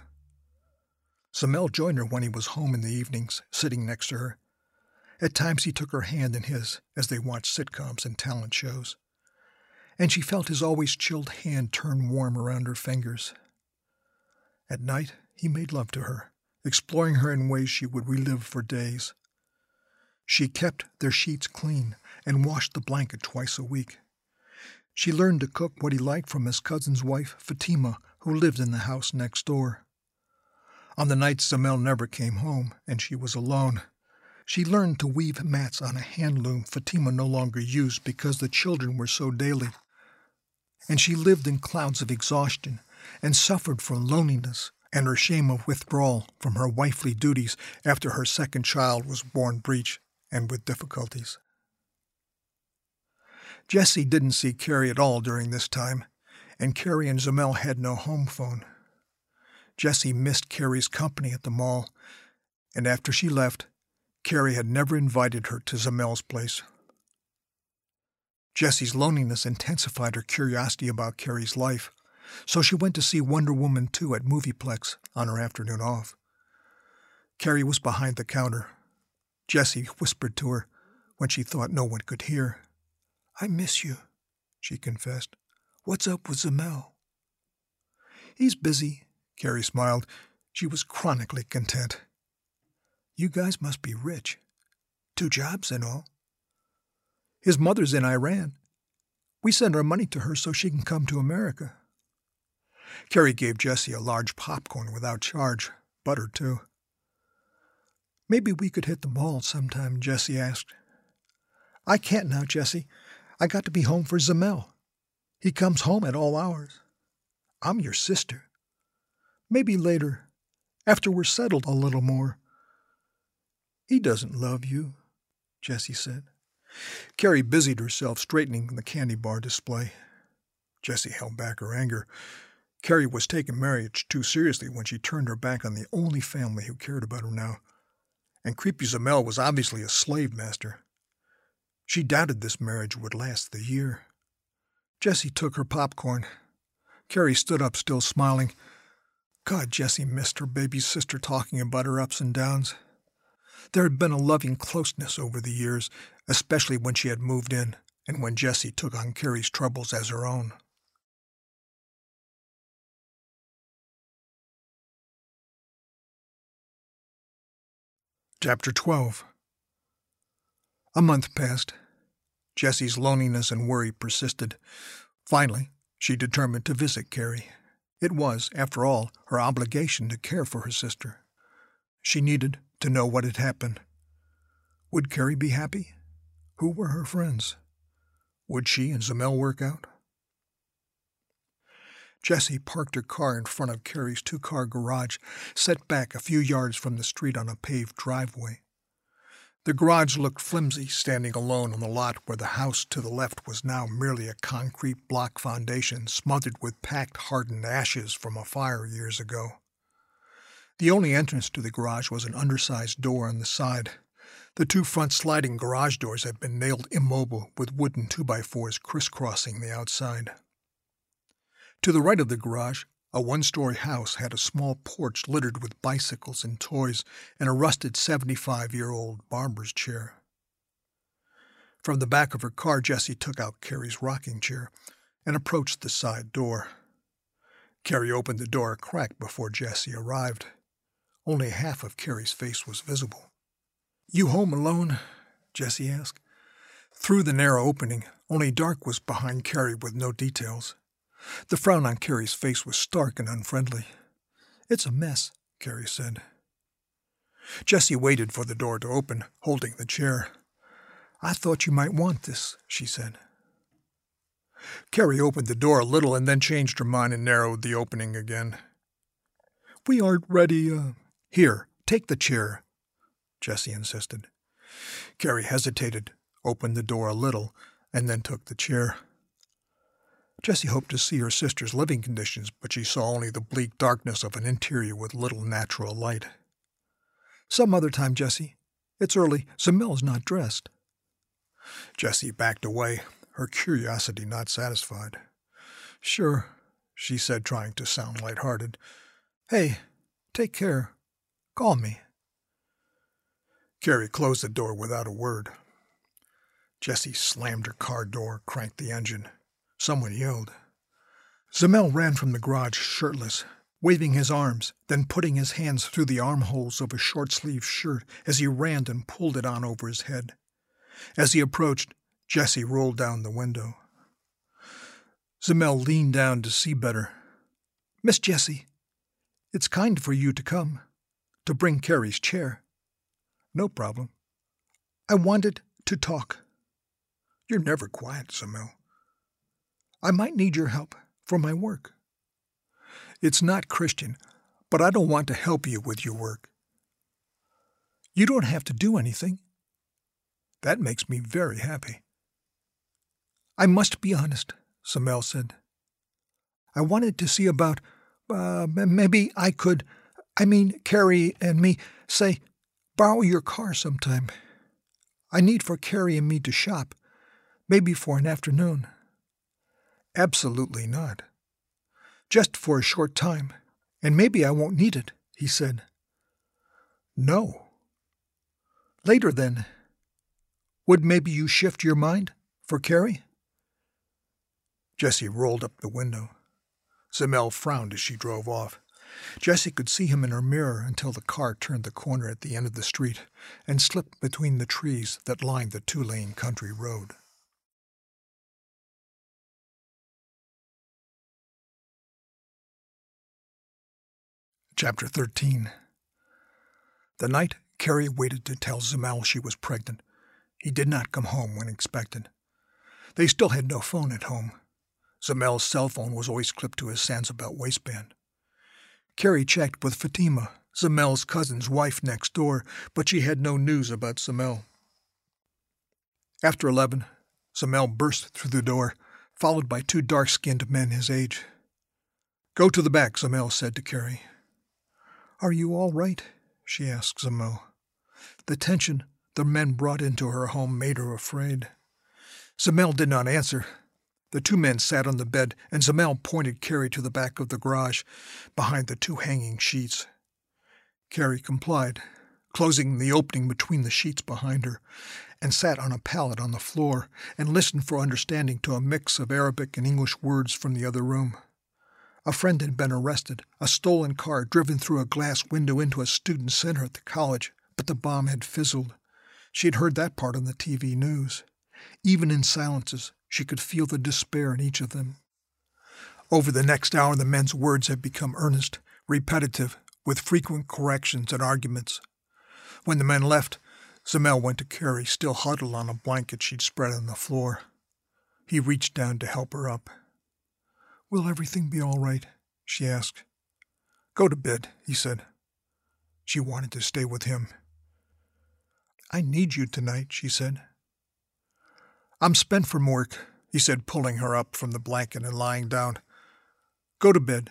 Zamel joined her when he was home in the evenings, sitting next to her. At times he took her hand in his as they watched sitcoms and talent shows. And she felt his always chilled hand turn warm around her fingers. At night, he made love to her, exploring her in ways she would relive for days. She kept their sheets clean and washed the blanket twice a week. She learned to cook what he liked from his cousin's wife, Fatima, who lived in the house next door. On the nights Zamel never came home and she was alone, she learned to weave mats on a hand loom Fatima no longer used because the children were so daily. And she lived in clouds of exhaustion and suffered from loneliness and her shame of withdrawal from her wifely duties after her second child was born breech and with difficulties. Jessie didn't see Carrie at all during this time, and Carrie and Zamel had no home phone. Jessie missed Carrie's company at the mall, and after she left, Carrie had never invited her to Zamel's place. Jessie's loneliness intensified her curiosity about Carrie's life, so she went to see Wonder Woman 2 at Movieplex on her afternoon off. Carrie was behind the counter. Jessie whispered to her when she thought no one could hear. I miss you, she confessed. What's up with Zamel? He's busy, Carrie smiled. She was chronically content. You guys must be rich. Two jobs and all. His mother's in Iran. We send our money to her so she can come to America. Carrie gave Jessie a large popcorn without charge, butter too. Maybe we could hit the mall sometime, Jessie asked. I can't now, Jessie. I got to be home for Zamel. He comes home at all hours. I'm your sister. Maybe later, after we're settled a little more. He doesn't love you, Jessie said. Carrie busied herself straightening the candy bar display. Jessie held back her anger. Carrie was taking marriage too seriously when she turned her back on the only family who cared about her now. And Creepy Zamel was obviously a slave master. She doubted this marriage would last the year. Jessie took her popcorn. Carrie stood up, still smiling. God, Jessie missed her baby sister talking about her ups and downs. There had been a loving closeness over the years, especially when she had moved in and when Jessie took on Carrie's troubles as her own. Chapter 12 A month passed. Jessie's loneliness and worry persisted. Finally, she determined to visit Carrie. It was, after all, her obligation to care for her sister. She needed to know what had happened. Would Carrie be happy? Who were her friends? Would she and Zamel work out? Jessie parked her car in front of Carrie's two car garage, set back a few yards from the street on a paved driveway. The garage looked flimsy, standing alone on the lot where the house to the left was now merely a concrete block foundation smothered with packed, hardened ashes from a fire years ago. The only entrance to the garage was an undersized door on the side. The two front sliding garage doors had been nailed immobile with wooden 2x4s crisscrossing the outside. To the right of the garage, a one story house had a small porch littered with bicycles and toys and a rusted 75 year old barber's chair. From the back of her car, Jessie took out Carrie's rocking chair and approached the side door. Carrie opened the door a crack before Jessie arrived. Only half of Carrie's face was visible. You home alone? Jessie asked. Through the narrow opening, only dark was behind Carrie with no details. The frown on Carrie's face was stark and unfriendly. It's a mess, Carrie said. Jessie waited for the door to open, holding the chair. I thought you might want this, she said. Carrie opened the door a little and then changed her mind and narrowed the opening again. We aren't ready. Uh... Here, take the chair, Jessie insisted. Carrie hesitated, opened the door a little, and then took the chair. Jessie hoped to see her sister's living conditions, but she saw only the bleak darkness of an interior with little natural light. Some other time, Jessie. It's early. Zamel's not dressed. Jessie backed away, her curiosity not satisfied. Sure, she said, trying to sound light-hearted. Hey, take care. Call me. Carrie closed the door without a word. Jessie slammed her car door, cranked the engine. Someone yelled. Zamel ran from the garage shirtless, waving his arms, then putting his hands through the armholes of a short sleeved shirt as he ran and pulled it on over his head. As he approached, Jessie rolled down the window. Zamel leaned down to see better. Miss Jessie, it's kind for you to come, to bring Carrie's chair. No problem. I wanted to talk. You're never quiet, Zamel. I might need your help for my work. It's not Christian, but I don't want to help you with your work. You don't have to do anything. That makes me very happy. I must be honest, Zamel said. I wanted to see about, uh, maybe I could, I mean, Carrie and me, say, borrow your car sometime. I need for Carrie and me to shop, maybe for an afternoon. Absolutely not. Just for a short time, and maybe I won't need it, he said. No. Later, then. Would maybe you shift your mind for Carrie? Jessie rolled up the window. Zamel frowned as she drove off. Jessie could see him in her mirror until the car turned the corner at the end of the street and slipped between the trees that lined the two lane country road. Chapter 13 The night Carrie waited to tell Zamel she was pregnant, he did not come home when expected. They still had no phone at home. Zamel's cell phone was always clipped to his Sansabelt waistband. Carrie checked with Fatima, Zamel's cousin's wife next door, but she had no news about Zamel. After eleven, Zamel burst through the door, followed by two dark skinned men his age. Go to the back, Zamel said to Carrie. Are you all right? she asked Zamel. The tension the men brought into her home made her afraid. Zamel did not answer. The two men sat on the bed, and Zamel pointed Carrie to the back of the garage, behind the two hanging sheets. Carrie complied, closing the opening between the sheets behind her, and sat on a pallet on the floor and listened for understanding to a mix of Arabic and English words from the other room. A friend had been arrested, a stolen car driven through a glass window into a student center at the college, but the bomb had fizzled. She had heard that part on the TV news. Even in silences, she could feel the despair in each of them. Over the next hour, the men's words had become earnest, repetitive, with frequent corrections and arguments. When the men left, Zamel went to Carrie, still huddled on a blanket she'd spread on the floor. He reached down to help her up. Will everything be all right? she asked. Go to bed, he said. She wanted to stay with him. I need you tonight, she said. I'm spent from work, he said, pulling her up from the blanket and lying down. Go to bed.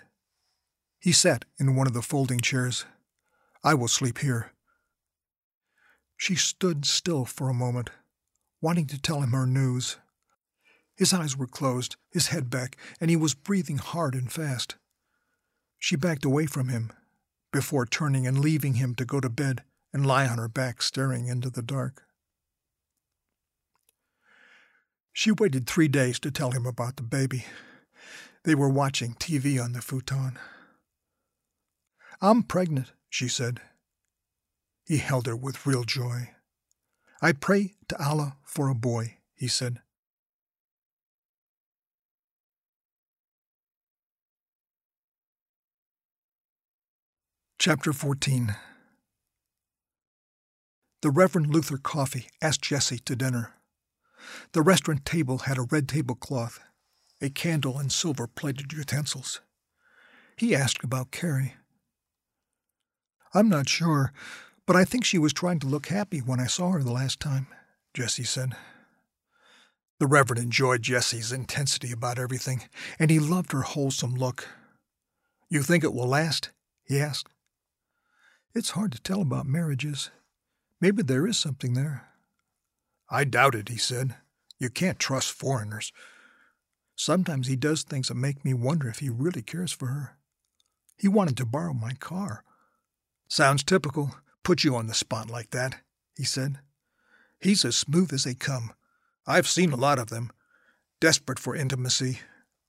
He sat in one of the folding chairs. I will sleep here. She stood still for a moment, wanting to tell him her news. His eyes were closed, his head back, and he was breathing hard and fast. She backed away from him, before turning and leaving him to go to bed and lie on her back staring into the dark. She waited three days to tell him about the baby. They were watching TV on the futon. I'm pregnant, she said. He held her with real joy. I pray to Allah for a boy, he said. Chapter 14 The Reverend Luther Coffey asked Jessie to dinner. The restaurant table had a red tablecloth, a candle, and silver plated utensils. He asked about Carrie. I'm not sure, but I think she was trying to look happy when I saw her the last time, Jessie said. The Reverend enjoyed Jessie's intensity about everything, and he loved her wholesome look. You think it will last? he asked. It's hard to tell about marriages. Maybe there is something there. I doubt it, he said. You can't trust foreigners. Sometimes he does things that make me wonder if he really cares for her. He wanted to borrow my car. Sounds typical. Put you on the spot like that, he said. He's as smooth as they come. I've seen a lot of them. Desperate for intimacy,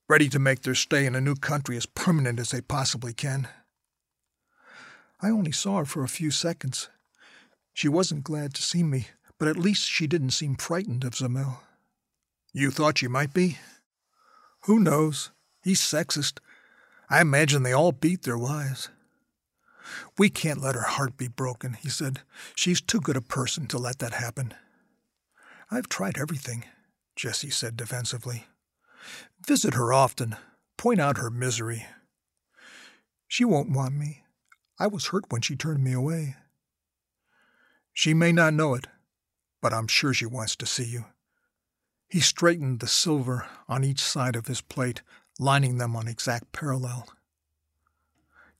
ready to make their stay in a new country as permanent as they possibly can. I only saw her for a few seconds. She wasn't glad to see me, but at least she didn't seem frightened of Zamel. You thought she might be? Who knows? He's sexist. I imagine they all beat their wives. We can't let her heart be broken, he said. She's too good a person to let that happen. I've tried everything, Jessie said defensively. Visit her often. Point out her misery. She won't want me. I was hurt when she turned me away. She may not know it, but I'm sure she wants to see you. He straightened the silver on each side of his plate, lining them on exact parallel.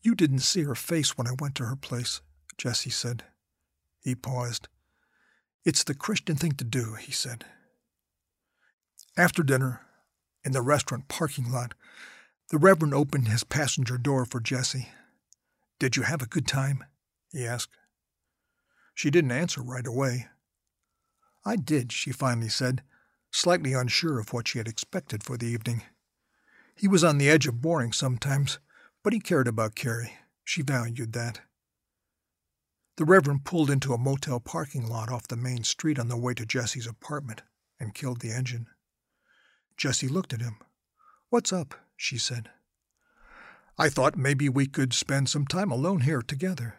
You didn't see her face when I went to her place, Jessie said. He paused. It's the Christian thing to do, he said. After dinner, in the restaurant parking lot, the Reverend opened his passenger door for Jessie. Did you have a good time? he asked. She didn't answer right away. I did, she finally said, slightly unsure of what she had expected for the evening. He was on the edge of boring sometimes, but he cared about Carrie. She valued that. The Reverend pulled into a motel parking lot off the main street on the way to Jessie's apartment and killed the engine. Jessie looked at him. What's up? she said. I thought maybe we could spend some time alone here together.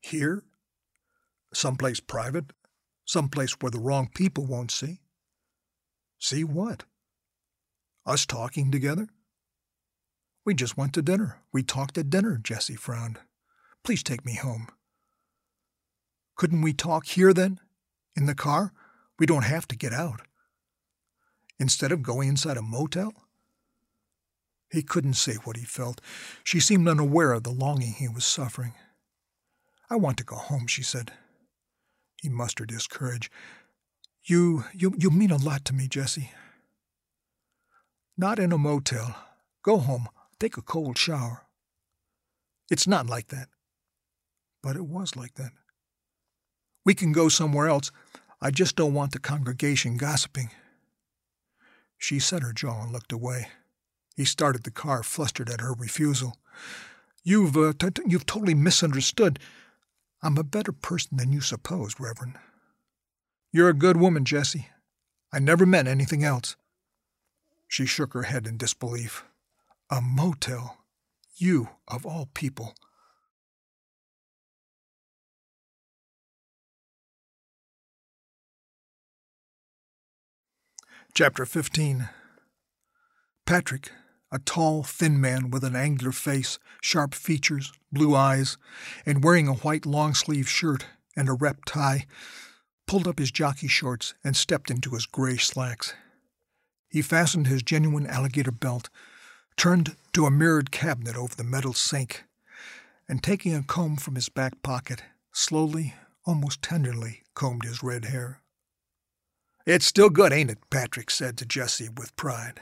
Here? Someplace private? Someplace where the wrong people won't see? See what? Us talking together? We just went to dinner. We talked at dinner, Jessie frowned. Please take me home. Couldn't we talk here then? In the car? We don't have to get out. Instead of going inside a motel? He couldn't say what he felt. She seemed unaware of the longing he was suffering. I want to go home, she said. He mustered his courage. You, you, you mean a lot to me, Jessie. Not in a motel. Go home. Take a cold shower. It's not like that. But it was like that. We can go somewhere else. I just don't want the congregation gossiping. She set her jaw and looked away. He started the car, flustered at her refusal. You've, uh, t- you've totally misunderstood. I'm a better person than you suppose, Reverend. You're a good woman, Jessie. I never meant anything else. She shook her head in disbelief. A motel. You, of all people. Chapter 15 Patrick, a tall, thin man with an angular face, sharp features, blue eyes, and wearing a white long sleeved shirt and a rep tie, pulled up his jockey shorts and stepped into his gray slacks. He fastened his genuine alligator belt turned to a mirrored cabinet over the metal sink, and taking a comb from his back pocket, slowly, almost tenderly, combed his red hair. It's still good, ain't it? Patrick said to Jessie with pride.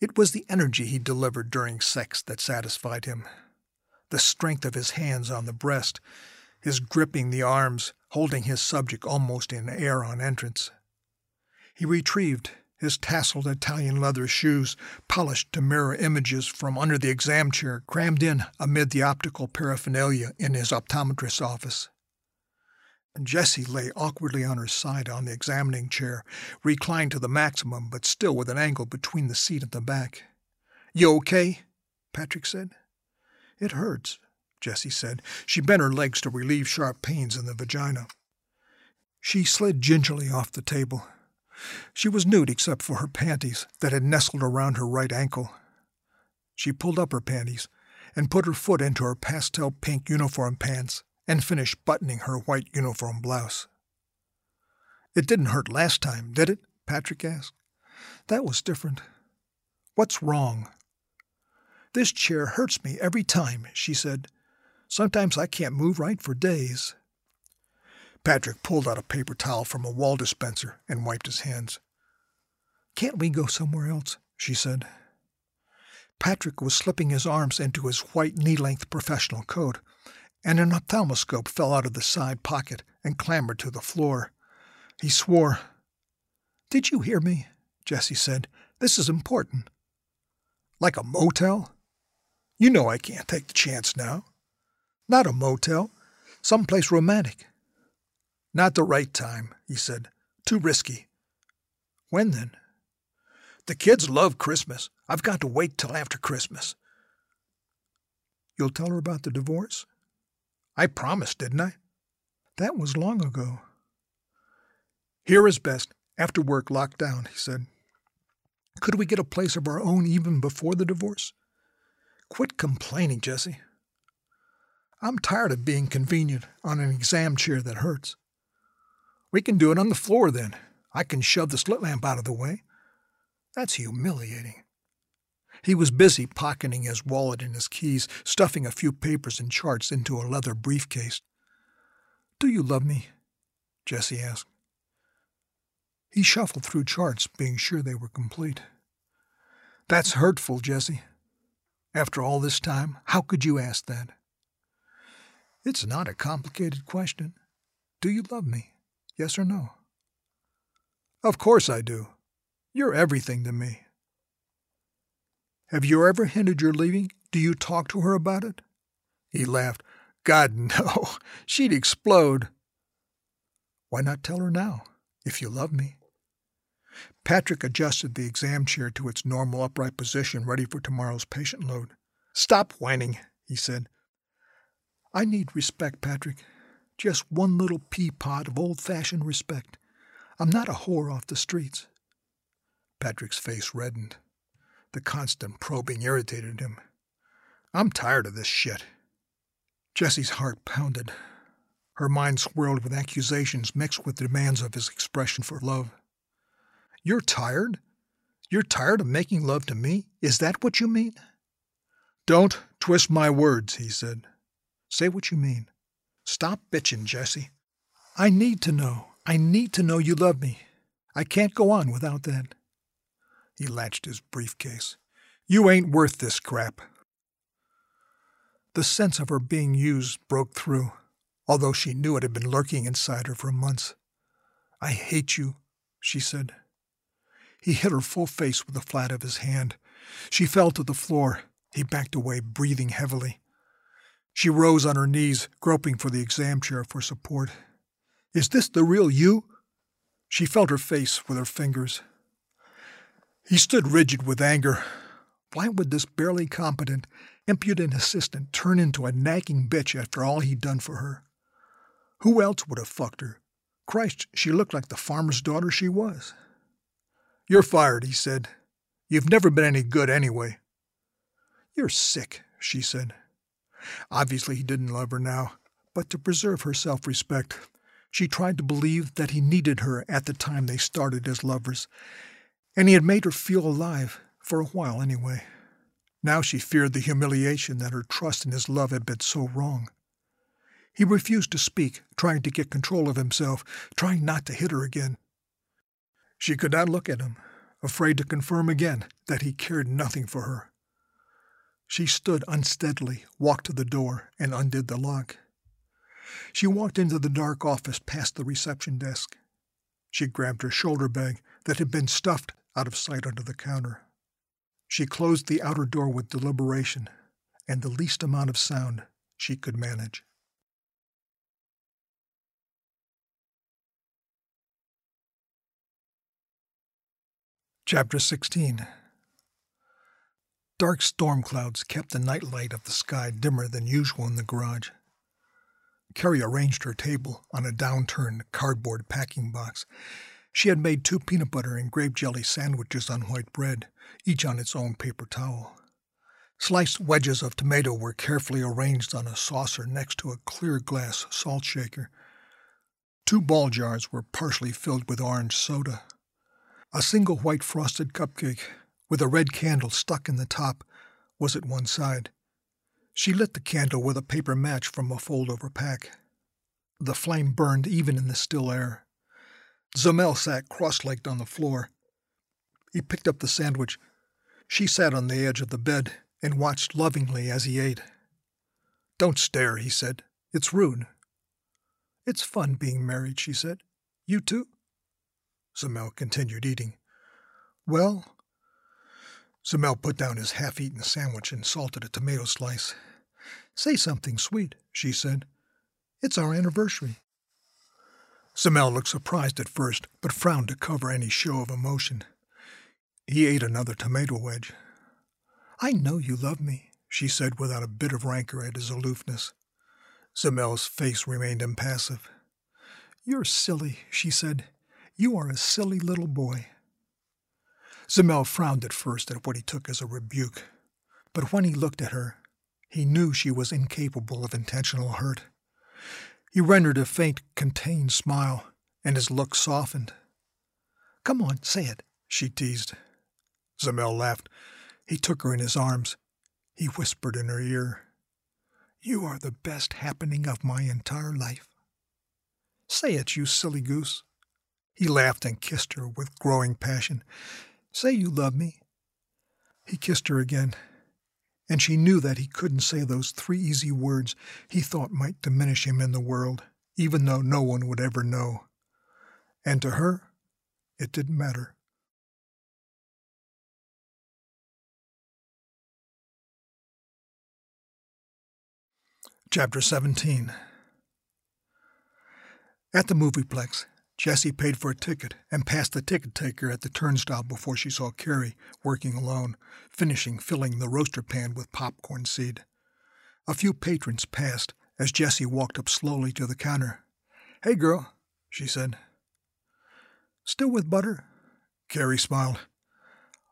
It was the energy he delivered during sex that satisfied him. The strength of his hands on the breast, his gripping the arms, holding his subject almost in air on entrance. He retrieved his tasseled Italian leather shoes, polished to mirror images from under the exam chair, crammed in amid the optical paraphernalia in his optometrist's office. Jessie lay awkwardly on her side on the examining chair, reclined to the maximum, but still with an angle between the seat and the back. You okay? Patrick said. It hurts, Jessie said. She bent her legs to relieve sharp pains in the vagina. She slid gingerly off the table. She was nude except for her panties that had nestled around her right ankle. She pulled up her panties and put her foot into her pastel pink uniform pants and finished buttoning her white uniform blouse. It didn't hurt last time, did it? Patrick asked. That was different. What's wrong? This chair hurts me every time, she said. Sometimes I can't move right for days. Patrick pulled out a paper towel from a wall dispenser and wiped his hands. Can't we go somewhere else? she said. Patrick was slipping his arms into his white knee length professional coat, and an ophthalmoscope fell out of the side pocket and clambered to the floor. He swore. Did you hear me? Jessie said. This is important. Like a motel? You know I can't take the chance now. Not a motel. Someplace romantic. Not the right time, he said. Too risky. When then? The kids love Christmas. I've got to wait till after Christmas. You'll tell her about the divorce? I promised, didn't I? That was long ago. Here is best. After work, locked down, he said. Could we get a place of our own even before the divorce? Quit complaining, Jessie. I'm tired of being convenient on an exam chair that hurts. We can do it on the floor then. I can shove the slit lamp out of the way. That's humiliating. He was busy pocketing his wallet and his keys, stuffing a few papers and charts into a leather briefcase. Do you love me? Jessie asked. He shuffled through charts, being sure they were complete. That's hurtful, Jessie. After all this time, how could you ask that? It's not a complicated question. Do you love me? Yes or no? Of course I do. You're everything to me. Have you ever hinted you're leaving? Do you talk to her about it? He laughed. God, no. She'd explode. Why not tell her now, if you love me? Patrick adjusted the exam chair to its normal upright position, ready for tomorrow's patient load. Stop whining, he said. I need respect, Patrick. Just one little pea of old fashioned respect. I'm not a whore off the streets. Patrick's face reddened. The constant probing irritated him. I'm tired of this shit. Jessie's heart pounded. Her mind swirled with accusations mixed with demands of his expression for love. You're tired? You're tired of making love to me? Is that what you mean? Don't twist my words, he said. Say what you mean. Stop bitching, Jessie. I need to know. I need to know you love me. I can't go on without that. He latched his briefcase. You ain't worth this crap. The sense of her being used broke through, although she knew it had been lurking inside her for months. I hate you, she said. He hit her full face with the flat of his hand. She fell to the floor. He backed away, breathing heavily. She rose on her knees, groping for the exam chair for support. Is this the real you? She felt her face with her fingers. He stood rigid with anger. Why would this barely competent, impudent assistant turn into a nagging bitch after all he'd done for her? Who else would have fucked her? Christ, she looked like the farmer's daughter she was. You're fired, he said. You've never been any good anyway. You're sick, she said. Obviously, he didn't love her now, but to preserve her self respect, she tried to believe that he needed her at the time they started as lovers, and he had made her feel alive, for a while anyway. Now she feared the humiliation that her trust in his love had been so wrong. He refused to speak, trying to get control of himself, trying not to hit her again. She could not look at him, afraid to confirm again that he cared nothing for her. She stood unsteadily, walked to the door, and undid the lock. She walked into the dark office past the reception desk. She grabbed her shoulder bag that had been stuffed out of sight under the counter. She closed the outer door with deliberation and the least amount of sound she could manage. Chapter 16 Dark storm clouds kept the night light of the sky dimmer than usual in the garage. Carrie arranged her table on a downturned cardboard packing box. She had made two peanut butter and grape jelly sandwiches on white bread, each on its own paper towel. Sliced wedges of tomato were carefully arranged on a saucer next to a clear glass salt shaker. Two ball jars were partially filled with orange soda. A single white frosted cupcake, with a red candle stuck in the top, was at one side. She lit the candle with a paper match from a fold over pack. The flame burned even in the still air. Zamel sat cross legged on the floor. He picked up the sandwich. She sat on the edge of the bed and watched lovingly as he ate. Don't stare, he said. It's rude. It's fun being married, she said. You too? Zamel continued eating. Well, Zamel put down his half eaten sandwich and salted a tomato slice. Say something sweet, she said. It's our anniversary. Zamel looked surprised at first, but frowned to cover any show of emotion. He ate another tomato wedge. I know you love me, she said without a bit of rancor at his aloofness. Zamel's face remained impassive. You're silly, she said. You are a silly little boy. Zamel frowned at first at what he took as a rebuke, but when he looked at her, he knew she was incapable of intentional hurt. He rendered a faint, contained smile, and his look softened. Come on, say it, she teased. Zamel laughed. He took her in his arms. He whispered in her ear, You are the best happening of my entire life. Say it, you silly goose. He laughed and kissed her with growing passion. Say you love me. He kissed her again, and she knew that he couldn't say those three easy words he thought might diminish him in the world, even though no one would ever know. And to her, it didn't matter. Chapter 17 At the movieplex, Jessie paid for a ticket and passed the ticket taker at the turnstile before she saw Carrie working alone, finishing filling the roaster pan with popcorn seed. A few patrons passed as Jessie walked up slowly to the counter. Hey, girl, she said. Still with butter? Carrie smiled.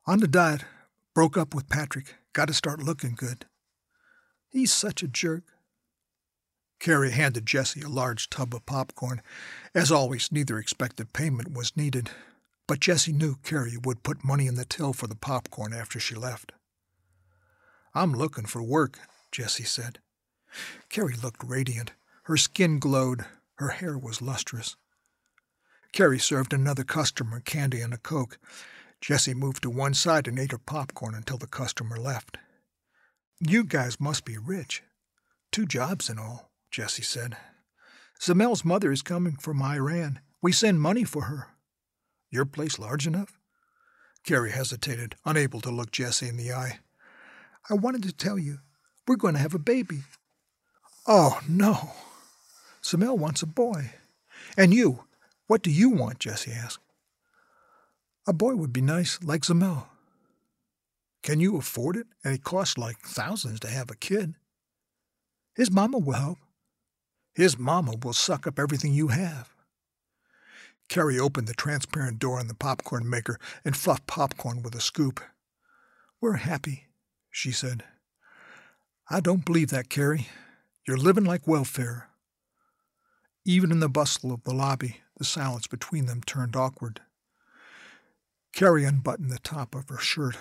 On the diet. Broke up with Patrick. Got to start looking good. He's such a jerk. Carrie handed Jessie a large tub of popcorn. As always, neither expected payment was needed, but Jessie knew Carrie would put money in the till for the popcorn after she left. I'm looking for work, Jessie said. Carrie looked radiant. Her skin glowed. Her hair was lustrous. Carrie served another customer candy and a Coke. Jessie moved to one side and ate her popcorn until the customer left. You guys must be rich. Two jobs and all. Jessie said. Zamel's mother is coming from Iran. We send money for her. Your place large enough? Carrie hesitated, unable to look Jessie in the eye. I wanted to tell you, we're going to have a baby. Oh, no. Zamel wants a boy. And you, what do you want? Jessie asked. A boy would be nice, like Zamel. Can you afford it? And it costs like thousands to have a kid. His mama will help. His mama will suck up everything you have. Carrie opened the transparent door on the popcorn maker and fluffed popcorn with a scoop. We're happy, she said. I don't believe that, Carrie. You're living like welfare. Even in the bustle of the lobby, the silence between them turned awkward. Carrie unbuttoned the top of her shirt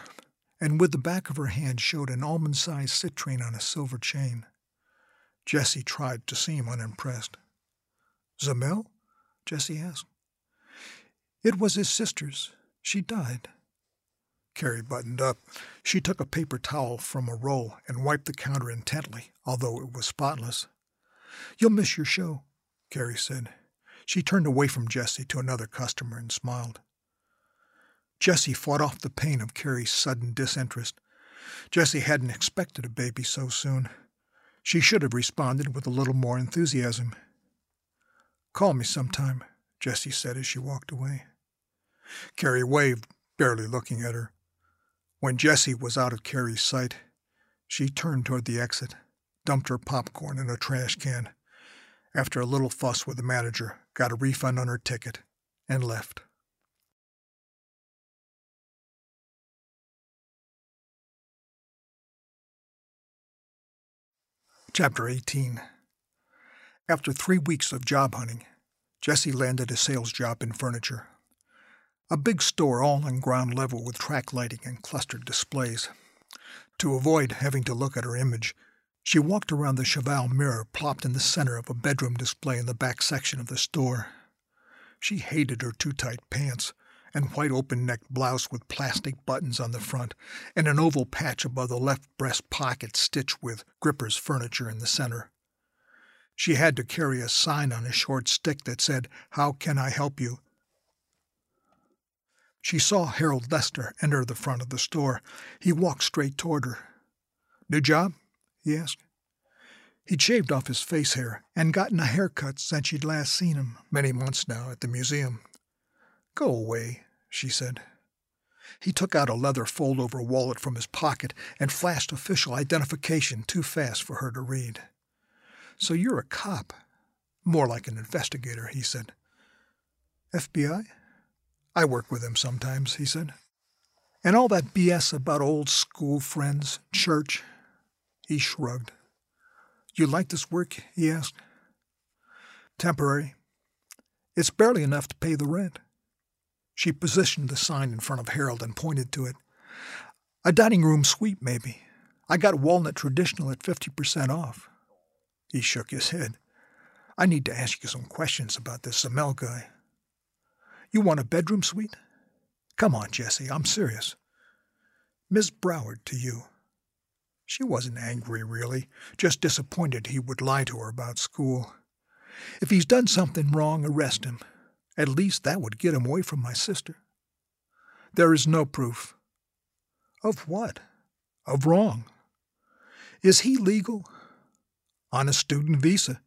and with the back of her hand showed an almond sized citrine on a silver chain. Jessie tried to seem unimpressed. Zamel? Jessie asked. It was his sister's. She died. Carrie buttoned up. She took a paper towel from a roll and wiped the counter intently, although it was spotless. You'll miss your show, Carrie said. She turned away from Jessie to another customer and smiled. Jessie fought off the pain of Carrie's sudden disinterest. Jessie hadn't expected a baby so soon. She should have responded with a little more enthusiasm. Call me sometime, Jessie said as she walked away. Carrie waved, barely looking at her. When Jessie was out of Carrie's sight, she turned toward the exit, dumped her popcorn in a trash can, after a little fuss with the manager, got a refund on her ticket, and left. Chapter 18 After three weeks of job hunting, Jessie landed a sales job in furniture. A big store all on ground level with track lighting and clustered displays. To avoid having to look at her image, she walked around the cheval mirror plopped in the center of a bedroom display in the back section of the store. She hated her too tight pants, and white open necked blouse with plastic buttons on the front, and an oval patch above the left breast pocket stitched with Gripper's furniture in the center. She had to carry a sign on a short stick that said, How can I help you? She saw Harold Lester enter the front of the store. He walked straight toward her. New job? he asked. He'd shaved off his face hair and gotten a haircut since she'd last seen him, many months now, at the museum. Go away, she said. He took out a leather fold over wallet from his pocket and flashed official identification too fast for her to read. So you're a cop. More like an investigator, he said. FBI? I work with them sometimes, he said. And all that BS about old school friends, church. He shrugged. You like this work? he asked. Temporary. It's barely enough to pay the rent. She positioned the sign in front of Harold and pointed to it. A dining room suite, maybe. I got walnut traditional at 50% off. He shook his head. I need to ask you some questions about this Zamel guy. You want a bedroom suite? Come on, Jessie, I'm serious. Miss Broward to you. She wasn't angry, really, just disappointed he would lie to her about school. If he's done something wrong, arrest him. At least that would get him away from my sister. There is no proof. Of what? Of wrong. Is he legal? On a student visa.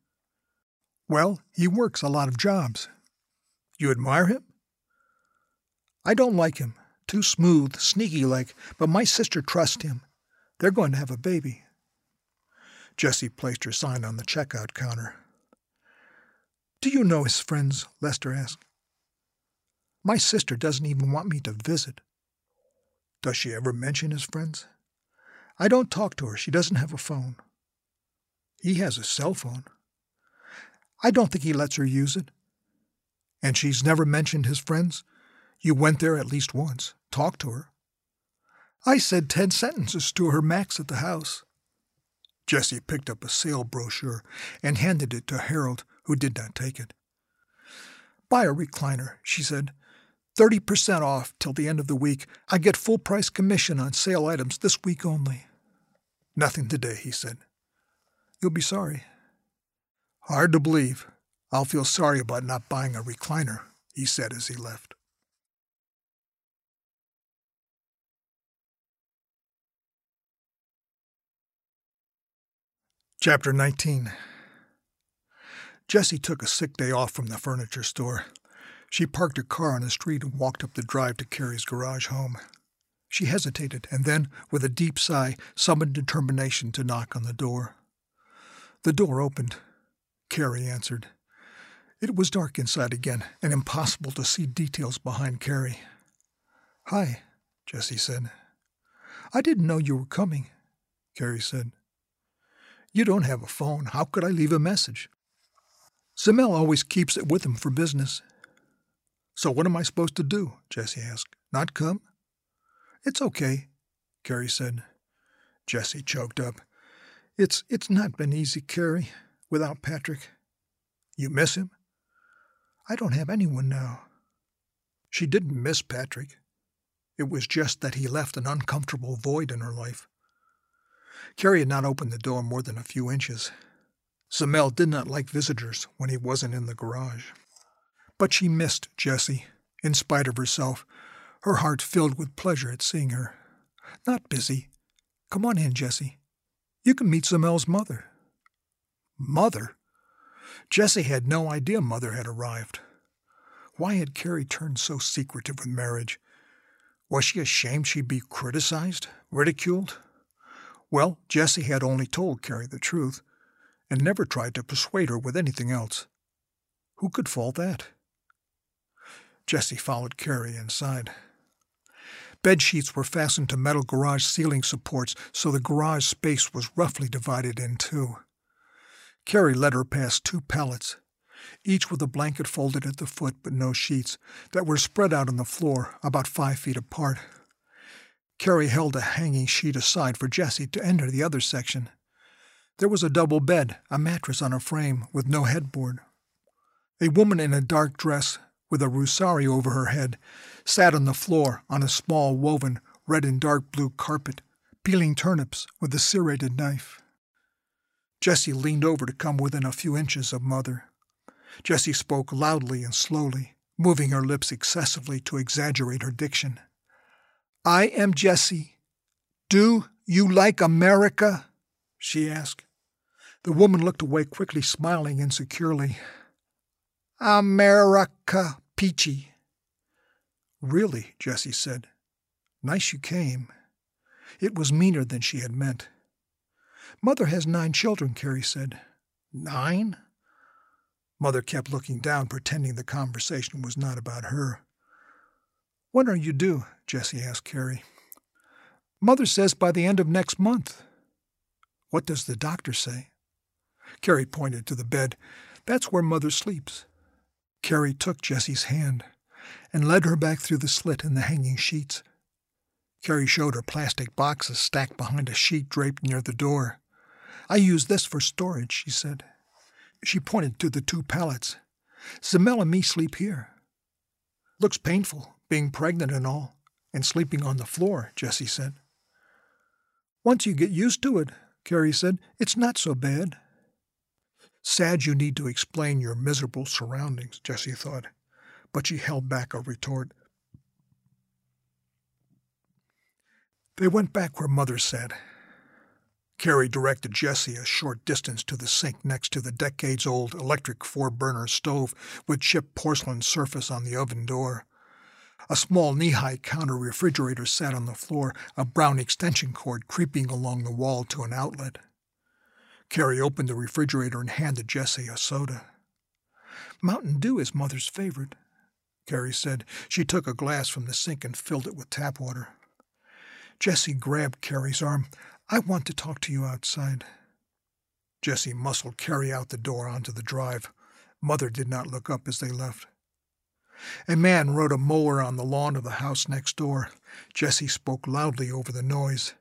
Well, he works a lot of jobs. You admire him? I don't like him. Too smooth, sneaky like, but my sister trusts him. They're going to have a baby. Jessie placed her sign on the checkout counter. Do you know his friends? Lester asked. My sister doesn't even want me to visit. Does she ever mention his friends? I don't talk to her. She doesn't have a phone. He has a cell phone. I don't think he lets her use it. And she's never mentioned his friends? You went there at least once, talked to her. I said ten sentences to her max at the house. Jessie picked up a sale brochure and handed it to Harold, who did not take it. Buy a recliner, she said. 30% off till the end of the week. I get full price commission on sale items this week only. Nothing today, he said. You'll be sorry. Hard to believe. I'll feel sorry about not buying a recliner, he said as he left. Chapter 19 Jessie took a sick day off from the furniture store. She parked her car on the street and walked up the drive to Carrie's garage home. She hesitated and then, with a deep sigh, summoned determination to knock on the door. The door opened. Carrie answered. It was dark inside again and impossible to see details behind Carrie. Hi, Jessie said. I didn't know you were coming, Carrie said. You don't have a phone. How could I leave a message? Zamel always keeps it with him for business. So what am I supposed to do? Jessie asked. Not come? It's okay, Carrie said. Jessie choked up. It's it's not been easy, Carrie, without Patrick. You miss him? I don't have anyone now. She didn't miss Patrick. It was just that he left an uncomfortable void in her life. Carrie had not opened the door more than a few inches. Zamel did not like visitors when he wasn't in the garage. But she missed Jessie, in spite of herself, her heart filled with pleasure at seeing her. Not busy. Come on in, Jessie. You can meet Zamel's mother. Mother? Jessie had no idea Mother had arrived. Why had Carrie turned so secretive with marriage? Was she ashamed she'd be criticized, ridiculed? Well, Jessie had only told Carrie the truth, and never tried to persuade her with anything else. Who could fault that? Jessie followed Carrie inside. Bed sheets were fastened to metal garage ceiling supports, so the garage space was roughly divided in two. Carrie led her past two pallets, each with a blanket folded at the foot but no sheets, that were spread out on the floor about five feet apart. Carrie held a hanging sheet aside for Jessie to enter the other section. There was a double bed, a mattress on a frame with no headboard. A woman in a dark dress, with a rosario over her head, sat on the floor on a small woven red and dark blue carpet, peeling turnips with a serrated knife. Jessie leaned over to come within a few inches of Mother. Jessie spoke loudly and slowly, moving her lips excessively to exaggerate her diction. I am Jessie. Do you like America? she asked. The woman looked away quickly, smiling insecurely. America, Peachy. Really, Jessie said. Nice you came. It was meaner than she had meant. Mother has nine children, Carrie said. Nine? Mother kept looking down, pretending the conversation was not about her. When are you due? Jessie asked Carrie. Mother says by the end of next month. What does the doctor say? Carrie pointed to the bed. That's where Mother sleeps. Carrie took Jessie's hand and led her back through the slit in the hanging sheets. Carrie showed her plastic boxes stacked behind a sheet draped near the door. I use this for storage, she said. She pointed to the two pallets. Zamel and me sleep here. Looks painful, being pregnant and all, and sleeping on the floor, Jessie said. Once you get used to it, Carrie said, it's not so bad. Sad you need to explain your miserable surroundings, Jessie thought, but she held back a retort. They went back where Mother sat. Carrie directed Jessie a short distance to the sink next to the decades old electric four burner stove with chipped porcelain surface on the oven door. A small knee high counter refrigerator sat on the floor, a brown extension cord creeping along the wall to an outlet. Carrie opened the refrigerator and handed Jessie a soda. Mountain Dew is Mother's favorite, Carrie said. She took a glass from the sink and filled it with tap water. Jessie grabbed Carrie's arm. I want to talk to you outside. Jessie muscled Carrie out the door onto the drive. Mother did not look up as they left. A man rode a mower on the lawn of the house next door. Jessie spoke loudly over the noise.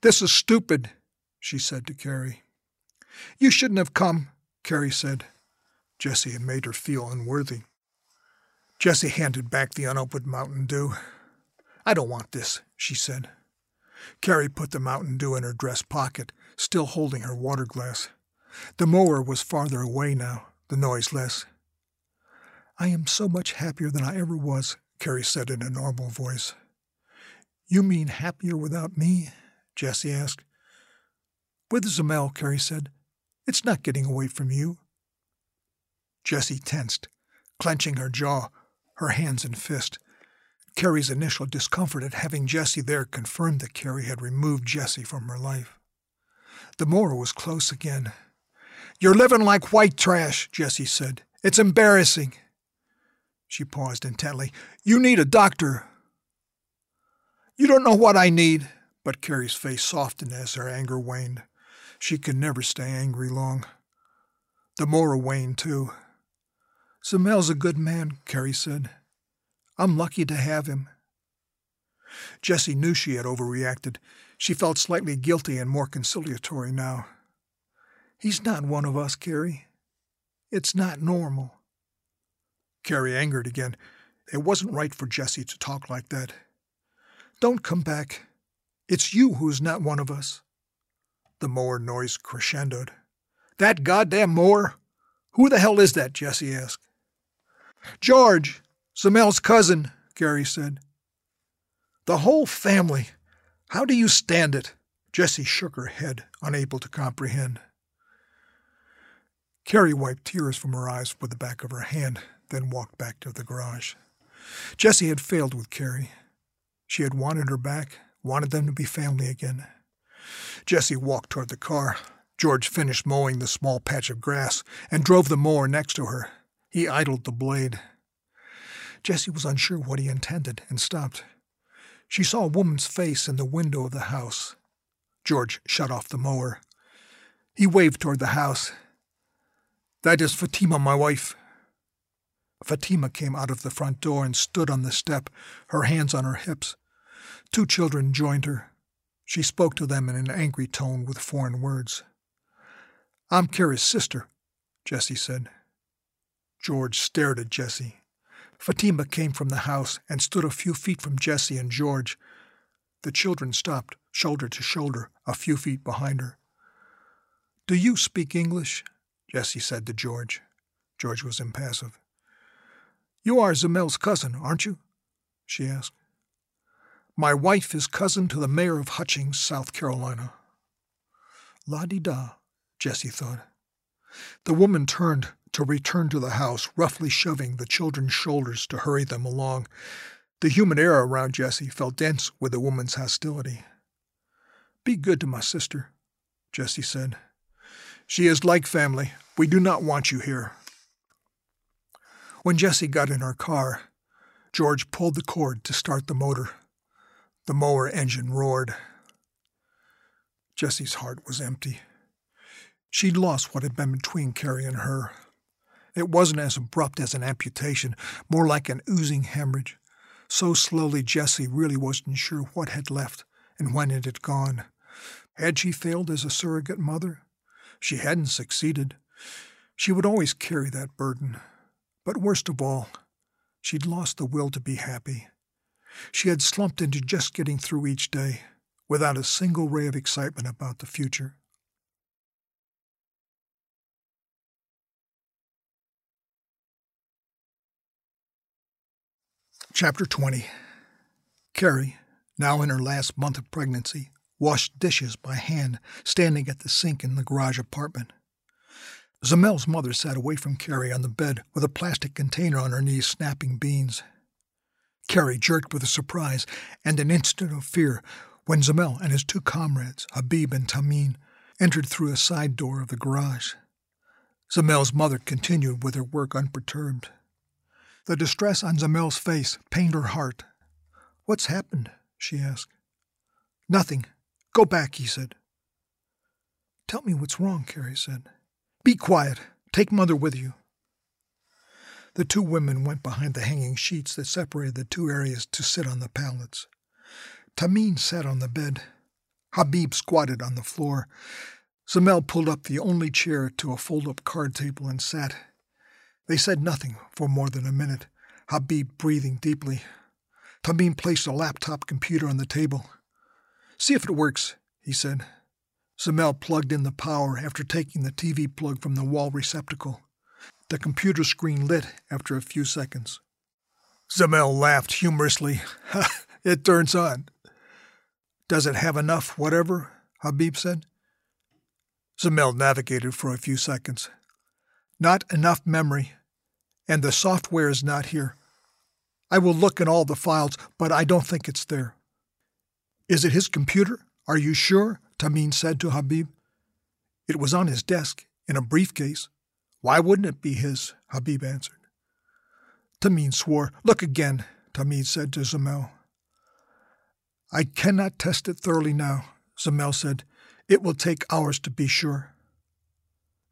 This is stupid, she said to Carrie. You shouldn't have come, Carrie said. Jessie had made her feel unworthy. Jessie handed back the unopened Mountain Dew. I don't want this, she said. Carrie put the Mountain Dew in her dress pocket, still holding her water glass. The mower was farther away now, the noise less. I am so much happier than I ever was, Carrie said in a normal voice. You mean happier without me? Jessie asked. With Zamel, Carrie said. It's not getting away from you. Jessie tensed, clenching her jaw, her hands in fist. Carrie's initial discomfort at having Jessie there confirmed that Carrie had removed Jessie from her life. The mower was close again. You're living like white trash, Jessie said. It's embarrassing. She paused intently. You need a doctor. You don't know what I need. But Carrie's face softened as her anger waned. She could never stay angry long. The mower waned, too. Zamel's a good man, Carrie said. I'm lucky to have him. Jessie knew she had overreacted. She felt slightly guilty and more conciliatory now. He's not one of us, Carrie. It's not normal. Carrie angered again. It wasn't right for Jessie to talk like that. Don't come back. It's you who's not one of us. The mower noise crescendoed. That goddamn mower? Who the hell is that? Jessie asked. George, Zamel's cousin, Carrie said. The whole family. How do you stand it? Jessie shook her head, unable to comprehend. Carrie wiped tears from her eyes with the back of her hand, then walked back to the garage. Jessie had failed with Carrie. She had wanted her back, wanted them to be family again. Jessie walked toward the car. George finished mowing the small patch of grass and drove the mower next to her. He idled the blade. Jessie was unsure what he intended and stopped. She saw a woman's face in the window of the house. George shut off the mower. He waved toward the house. That is Fatima, my wife. Fatima came out of the front door and stood on the step, her hands on her hips. Two children joined her. She spoke to them in an angry tone with foreign words. I'm Carrie's sister, Jessie said. George stared at Jessie. Fatima came from the house and stood a few feet from Jessie and George. The children stopped, shoulder to shoulder, a few feet behind her. Do you speak English? Jessie said to George. George was impassive. You are Zamel's cousin, aren't you? she asked. My wife is cousin to the mayor of Hutchings, South Carolina. La di da, Jessie thought. The woman turned to return to the house, roughly shoving the children's shoulders to hurry them along. The human air around Jessie felt dense with the woman's hostility. Be good to my sister, Jessie said. She is like family. We do not want you here. When Jessie got in her car, George pulled the cord to start the motor. The mower engine roared. Jessie's heart was empty. She'd lost what had been between Carrie and her. It wasn't as abrupt as an amputation, more like an oozing hemorrhage. So slowly Jessie really wasn't sure what had left and when it had gone. Had she failed as a surrogate mother? She hadn't succeeded. She would always carry that burden. But worst of all, she'd lost the will to be happy. She had slumped into just getting through each day, without a single ray of excitement about the future. Chapter 20 Carrie, now in her last month of pregnancy, washed dishes by hand, standing at the sink in the garage apartment. Zamel's mother sat away from Carrie on the bed with a plastic container on her knees, snapping beans. Carrie jerked with a surprise and an instant of fear when Zamel and his two comrades, Habib and Tamim, entered through a side door of the garage. Zamel's mother continued with her work unperturbed. The distress on Zamel's face pained her heart. What's happened? she asked. Nothing. Go back, he said. Tell me what's wrong, Carrie said. Be quiet. Take Mother with you. The two women went behind the hanging sheets that separated the two areas to sit on the pallets. Tamim sat on the bed. Habib squatted on the floor. Zamel pulled up the only chair to a fold up card table and sat. They said nothing for more than a minute, Habib breathing deeply. Tamim placed a laptop computer on the table. See if it works, he said. Zamel plugged in the power after taking the TV plug from the wall receptacle. The computer screen lit after a few seconds. Zamel laughed humorously. it turns on. Does it have enough, whatever? Habib said. Zamel navigated for a few seconds. Not enough memory, and the software is not here. I will look in all the files, but I don't think it's there. Is it his computer? Are you sure? Tamim said to Habib. It was on his desk, in a briefcase. Why wouldn't it be his? Habib answered. Tamim swore. Look again, Tamim said to Zamel. I cannot test it thoroughly now, Zamel said. It will take hours to be sure.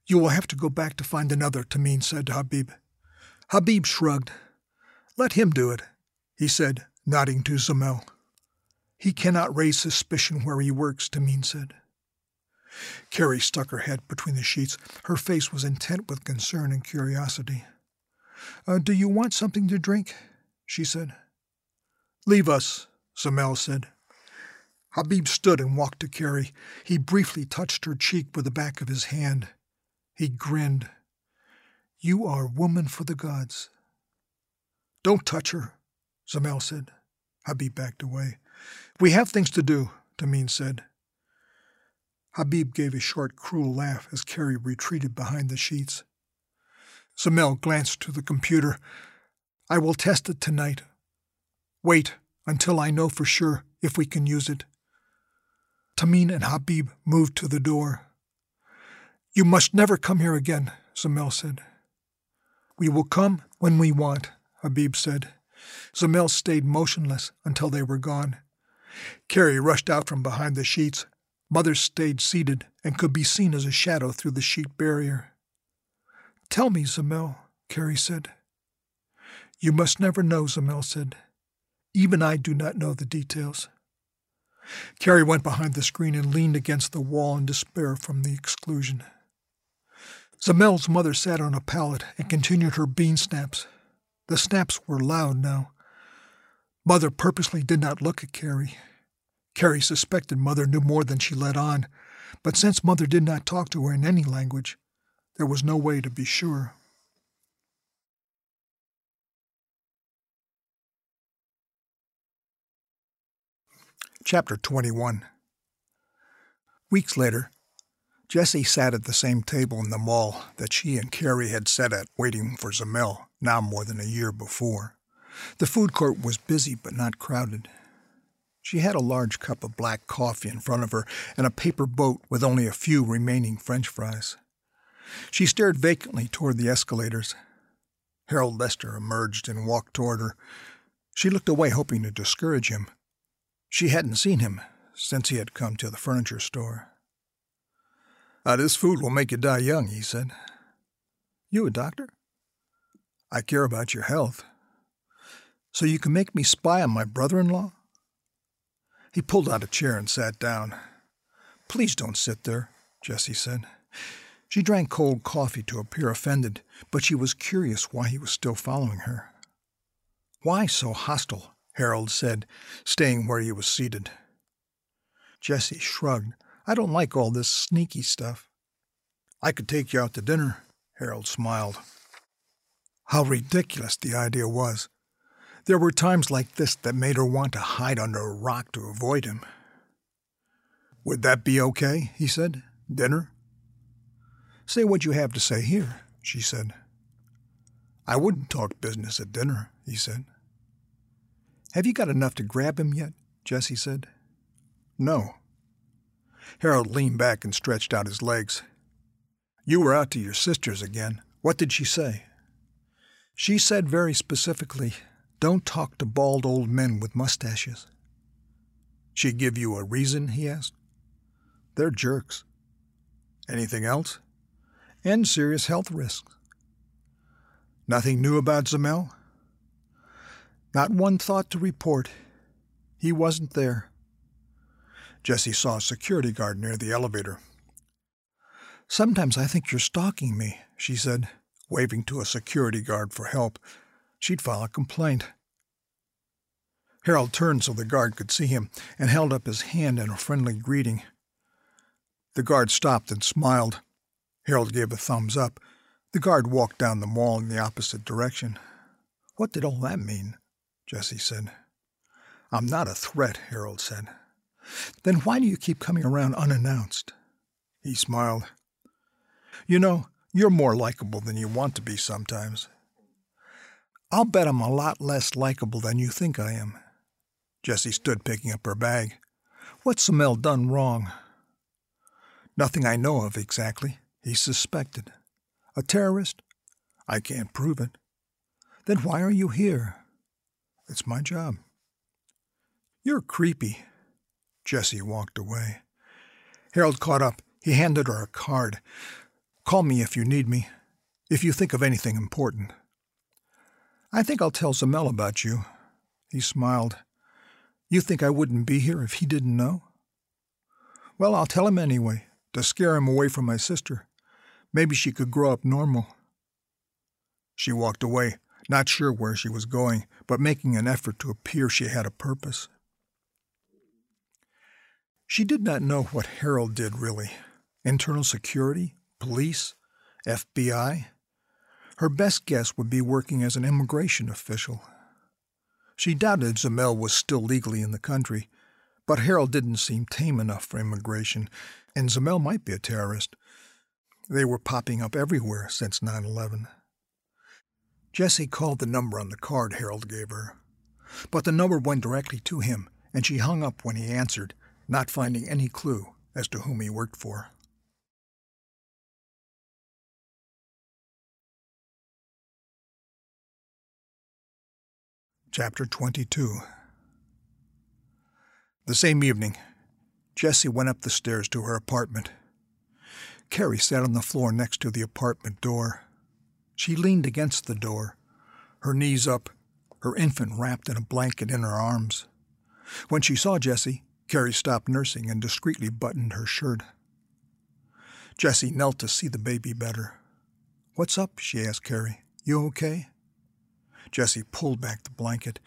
You will have to go back to find another, Tamim said to Habib. Habib shrugged. Let him do it, he said, nodding to Zamel. He cannot raise suspicion where he works, Tamim said. Carrie stuck her head between the sheets. Her face was intent with concern and curiosity. Uh, do you want something to drink? she said. Leave us, Zamel said. Habib stood and walked to Carrie. He briefly touched her cheek with the back of his hand. He grinned. You are woman for the gods. Don't touch her, Zamel said. Habib backed away. We have things to do, Tamim said. Habib gave a short, cruel laugh as Carrie retreated behind the sheets. Zamel glanced to the computer. I will test it tonight. Wait until I know for sure if we can use it. Tamim and Habib moved to the door. You must never come here again, Zamel said. We will come when we want, Habib said. Zamel stayed motionless until they were gone. Carrie rushed out from behind the sheets. Mother stayed seated and could be seen as a shadow through the sheet barrier. Tell me, Zamel, Carrie said. You must never know, Zamel said. Even I do not know the details. Carrie went behind the screen and leaned against the wall in despair from the exclusion. Zamel's mother sat on a pallet and continued her bean snaps. The snaps were loud now. Mother purposely did not look at Carrie. Carrie suspected Mother knew more than she let on, But since Mother did not talk to her in any language, there was no way to be sure. Chapter 21 Weeks later, Jessie sat at the same table in the mall that she and Carrie had sat at waiting for Zamel, now more than a year before. The food court was busy but not crowded. She had a large cup of black coffee in front of her and a paper boat with only a few remaining french fries. She stared vacantly toward the escalators. Harold Lester emerged and walked toward her. She looked away, hoping to discourage him. She hadn't seen him since he had come to the furniture store. Uh, this food will make you die young, he said. You a doctor? I care about your health. So you can make me spy on my brother in law? He pulled out a chair and sat down. Please don't sit there, Jessie said. She drank cold coffee to appear offended, but she was curious why he was still following her. Why so hostile? Harold said, staying where he was seated. Jessie shrugged. I don't like all this sneaky stuff. I could take you out to dinner, Harold smiled. How ridiculous the idea was. There were times like this that made her want to hide under a rock to avoid him. Would that be okay? he said. Dinner? Say what you have to say here, she said. I wouldn't talk business at dinner, he said. Have you got enough to grab him yet? Jessie said. No. Harold leaned back and stretched out his legs. You were out to your sister's again. What did she say? She said very specifically don't talk to bald old men with mustaches. She give you a reason? he asked. They're jerks. Anything else? And serious health risks. Nothing new about Zamel? Not one thought to report. He wasn't there. Jessie saw a security guard near the elevator. Sometimes I think you're stalking me, she said, waving to a security guard for help she'd file a complaint. Harold turned so the guard could see him and held up his hand in a friendly greeting. The guard stopped and smiled. Harold gave a thumbs up. The guard walked down the mall in the opposite direction. What did all that mean? Jessie said. I'm not a threat, Harold said. Then why do you keep coming around unannounced? He smiled. You know, you're more likable than you want to be sometimes. I'll bet I'm a lot less likable than you think I am. Jessie stood picking up her bag. What's Zamel done wrong? Nothing I know of exactly. He's suspected. A terrorist? I can't prove it. Then why are you here? It's my job. You're creepy. Jessie walked away. Harold caught up. He handed her a card. Call me if you need me, if you think of anything important. I think I'll tell Zamel about you. He smiled. You think I wouldn't be here if he didn't know? Well, I'll tell him anyway, to scare him away from my sister. Maybe she could grow up normal. She walked away, not sure where she was going, but making an effort to appear she had a purpose. She did not know what Harold did really internal security, police, FBI. Her best guess would be working as an immigration official. She doubted Zamel was still legally in the country, but Harold didn't seem tame enough for immigration, and Zamel might be a terrorist. They were popping up everywhere since 9 11. Jessie called the number on the card Harold gave her, but the number went directly to him, and she hung up when he answered, not finding any clue as to whom he worked for. Chapter 22 The same evening, Jessie went up the stairs to her apartment. Carrie sat on the floor next to the apartment door. She leaned against the door, her knees up, her infant wrapped in a blanket in her arms. When she saw Jessie, Carrie stopped nursing and discreetly buttoned her shirt. Jessie knelt to see the baby better. What's up? she asked Carrie. You okay? Jessie pulled back the blanket.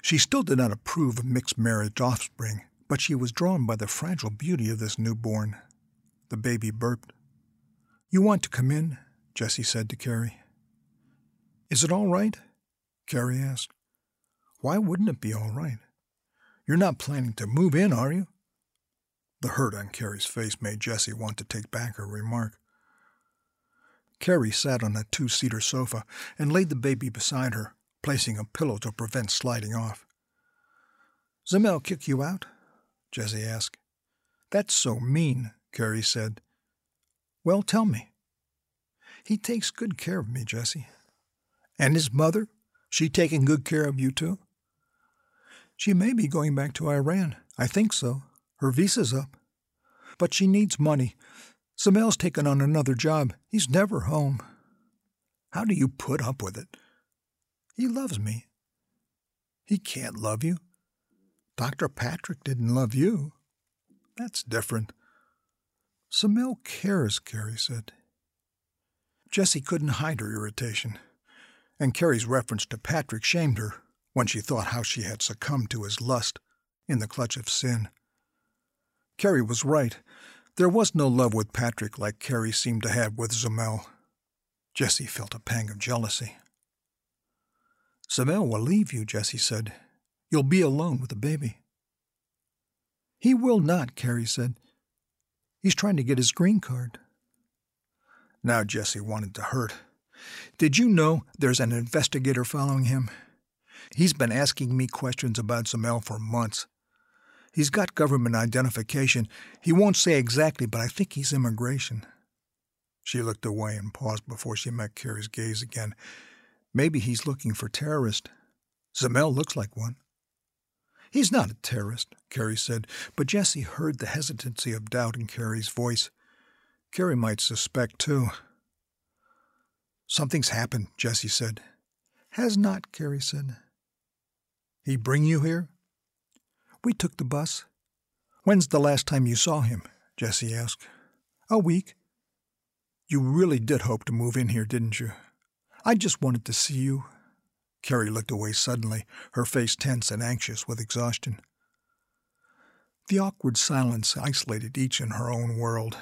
She still did not approve of mixed marriage offspring, but she was drawn by the fragile beauty of this newborn. The baby burped. You want to come in? Jessie said to Carrie. Is it all right? Carrie asked. Why wouldn't it be all right? You're not planning to move in, are you? The hurt on Carrie's face made Jessie want to take back her remark. Carrie sat on a two seater sofa and laid the baby beside her, placing a pillow to prevent sliding off. Zamel kick you out? Jessie asked. That's so mean, Carrie said. Well, tell me. He takes good care of me, Jessie. And his mother? She taking good care of you, too? She may be going back to Iran. I think so. Her visa's up. But she needs money. Zamel's taken on another job. He's never home. How do you put up with it? He loves me. He can't love you. Dr. Patrick didn't love you. That's different. Zamel cares, Carrie said. Jessie couldn't hide her irritation, and Carrie's reference to Patrick shamed her when she thought how she had succumbed to his lust in the clutch of sin. Carrie was right. There was no love with Patrick like Carrie seemed to have with Zamel. Jessie felt a pang of jealousy. Zamel will leave you, Jessie said. You'll be alone with the baby. He will not, Carrie said. He's trying to get his green card. Now Jessie wanted to hurt. Did you know there's an investigator following him? He's been asking me questions about Zamel for months. He's got government identification. He won't say exactly, but I think he's immigration. She looked away and paused before she met Carrie's gaze again. Maybe he's looking for terrorist. Zamel looks like one. He's not a terrorist, Carrie said, but Jessie heard the hesitancy of doubt in Carrie's voice. Carrie might suspect, too. Something's happened, Jessie said. Has not, Carrie said. He bring you here? We took the bus. When's the last time you saw him? Jessie asked. A week. You really did hope to move in here, didn't you? I just wanted to see you. Carrie looked away suddenly, her face tense and anxious with exhaustion. The awkward silence isolated each in her own world.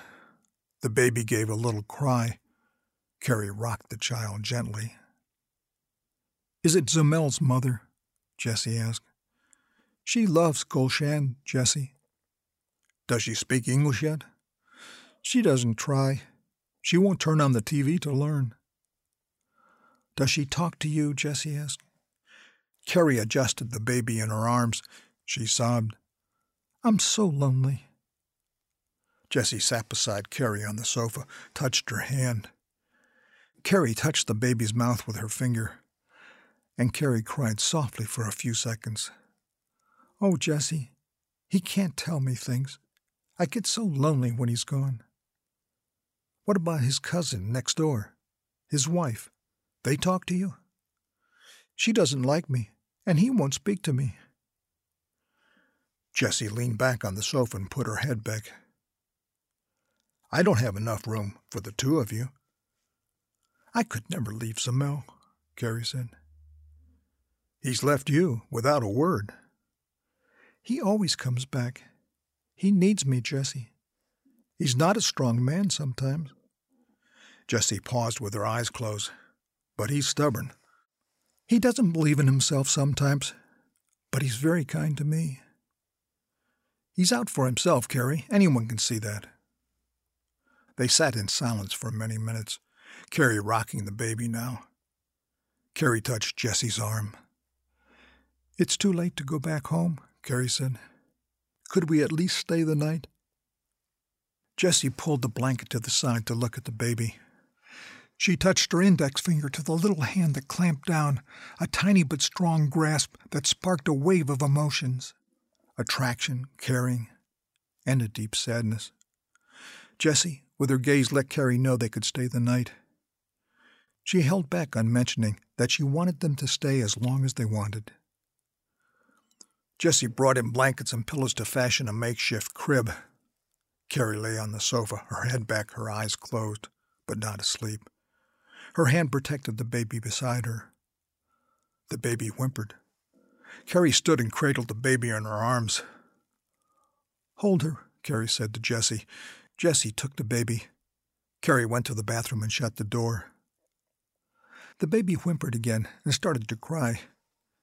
The baby gave a little cry. Carrie rocked the child gently. Is it Zamel's mother? Jessie asked. She loves Gulshan, Jessie. Does she speak English yet? She doesn't try. She won't turn on the TV to learn. Does she talk to you? Jessie asked. Carrie adjusted the baby in her arms. She sobbed. I'm so lonely. Jessie sat beside Carrie on the sofa, touched her hand. Carrie touched the baby's mouth with her finger and Carrie cried softly for a few seconds. Oh, Jessie, he can't tell me things. I get so lonely when he's gone. What about his cousin next door? His wife? They talk to you? She doesn't like me, and he won't speak to me. Jessie leaned back on the sofa and put her head back. I don't have enough room for the two of you. I could never leave Zamel, Carrie said. He's left you without a word. He always comes back. He needs me, Jessie. He's not a strong man sometimes. Jessie paused with her eyes closed, but he's stubborn. He doesn't believe in himself sometimes, but he's very kind to me. He's out for himself, Carrie. Anyone can see that. They sat in silence for many minutes, Carrie rocking the baby now. Carrie touched Jessie's arm. It's too late to go back home, Carrie said. Could we at least stay the night? Jessie pulled the blanket to the side to look at the baby. She touched her index finger to the little hand that clamped down, a tiny but strong grasp that sparked a wave of emotions attraction, caring, and a deep sadness. Jessie, with her gaze, let Carrie know they could stay the night. She held back on mentioning that she wanted them to stay as long as they wanted. Jessie brought in blankets and pillows to fashion a makeshift crib. Carrie lay on the sofa, her head back, her eyes closed, but not asleep. Her hand protected the baby beside her. The baby whimpered. Carrie stood and cradled the baby in her arms. Hold her, Carrie said to Jessie. Jessie took the baby. Carrie went to the bathroom and shut the door. The baby whimpered again and started to cry.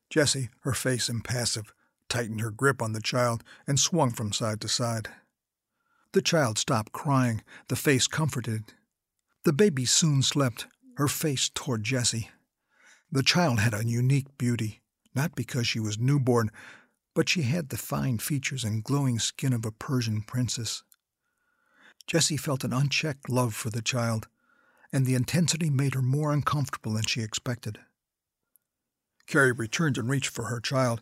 Jessie, her face impassive, tightened her grip on the child and swung from side to side. The child stopped crying, the face comforted. The baby soon slept, her face toward Jessie. The child had a unique beauty, not because she was newborn, but she had the fine features and glowing skin of a Persian princess. Jessie felt an unchecked love for the child, and the intensity made her more uncomfortable than she expected. Carrie returned and reached for her child.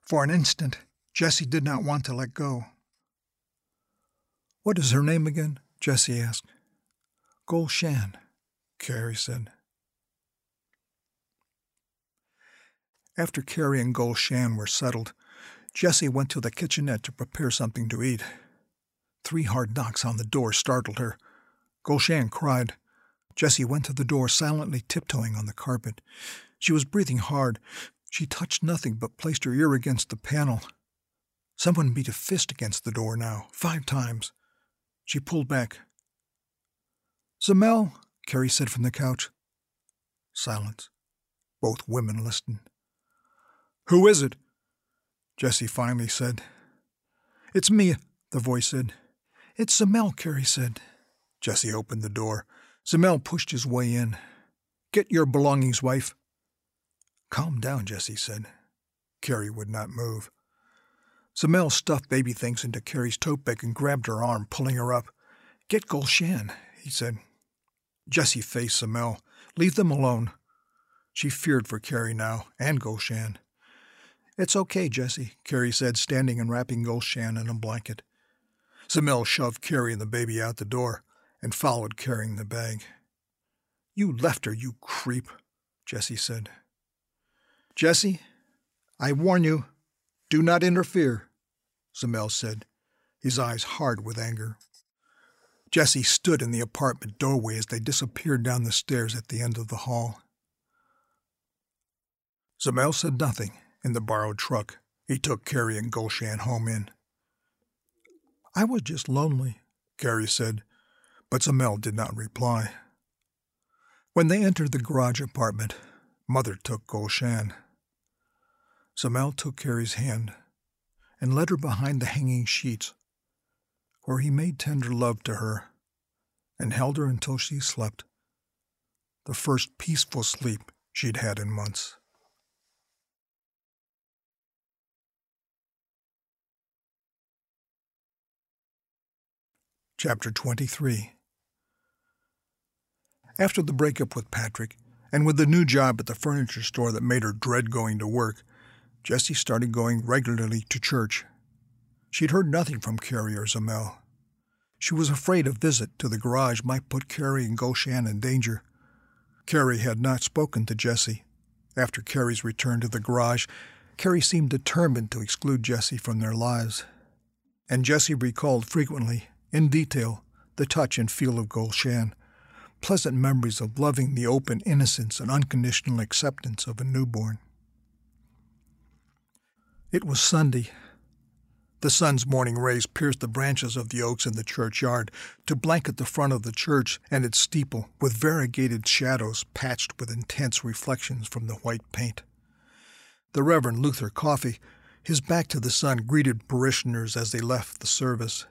For an instant, Jessie did not want to let go. What is her name again? Jessie asked. Gulshan, Carrie said. After Carrie and Gulshan were settled, Jessie went to the kitchenette to prepare something to eat. Three hard knocks on the door startled her. Gulshan cried. Jessie went to the door, silently tiptoeing on the carpet. She was breathing hard. She touched nothing but placed her ear against the panel. Someone beat a fist against the door now, five times. She pulled back. Zamel, Carrie said from the couch. Silence. Both women listened. Who is it? Jessie finally said. It's me, the voice said. It's Zamel, Carrie said. Jessie opened the door. Zamel pushed his way in. Get your belongings, wife. Calm down, Jessie said. Carrie would not move. Zamel stuffed baby things into Carrie's tote bag and grabbed her arm, pulling her up. Get Gulshan, he said. Jessie faced Zamel. Leave them alone. She feared for Carrie now, and Gulshan. It's okay, Jessie, Carrie said, standing and wrapping Gulshan in a blanket. Zamel shoved Carrie and the baby out the door and followed carrying the bag. You left her, you creep, Jessie said. Jessie, I warn you, do not interfere, Zamel said, his eyes hard with anger. Jessie stood in the apartment doorway as they disappeared down the stairs at the end of the hall. Zamel said nothing in the borrowed truck. He took Carrie and Gulshan home in. I was just lonely, Carrie said, but Zamel did not reply. When they entered the garage apartment, Mother took Gulshan. Zamel took Carrie's hand and led her behind the hanging sheets, where he made tender love to her and held her until she slept, the first peaceful sleep she'd had in months. Chapter 23 After the breakup with Patrick, and with the new job at the furniture store that made her dread going to work, Jessie started going regularly to church. She'd heard nothing from Carrie or Zamel. She was afraid a visit to the garage might put Carrie and Gulshan in danger. Carrie had not spoken to Jessie. After Carrie's return to the garage, Carrie seemed determined to exclude Jessie from their lives. And Jessie recalled frequently in detail, the touch and feel of Gulshan, pleasant memories of loving the open innocence and unconditional acceptance of a newborn. It was Sunday. The sun's morning rays pierced the branches of the oaks in the churchyard to blanket the front of the church and its steeple with variegated shadows patched with intense reflections from the white paint. The Reverend Luther Coffey, his back to the sun, greeted parishioners as they left the service.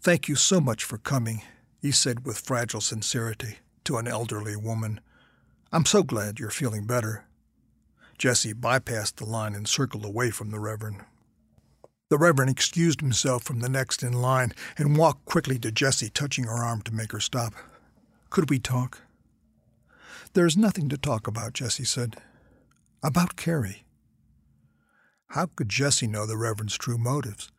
Thank you so much for coming, he said with fragile sincerity to an elderly woman. I'm so glad you're feeling better. Jessie bypassed the line and circled away from the Reverend. The Reverend excused himself from the next in line and walked quickly to Jessie, touching her arm to make her stop. Could we talk? There's nothing to talk about, Jessie said. About Carrie. How could Jessie know the Reverend's true motives?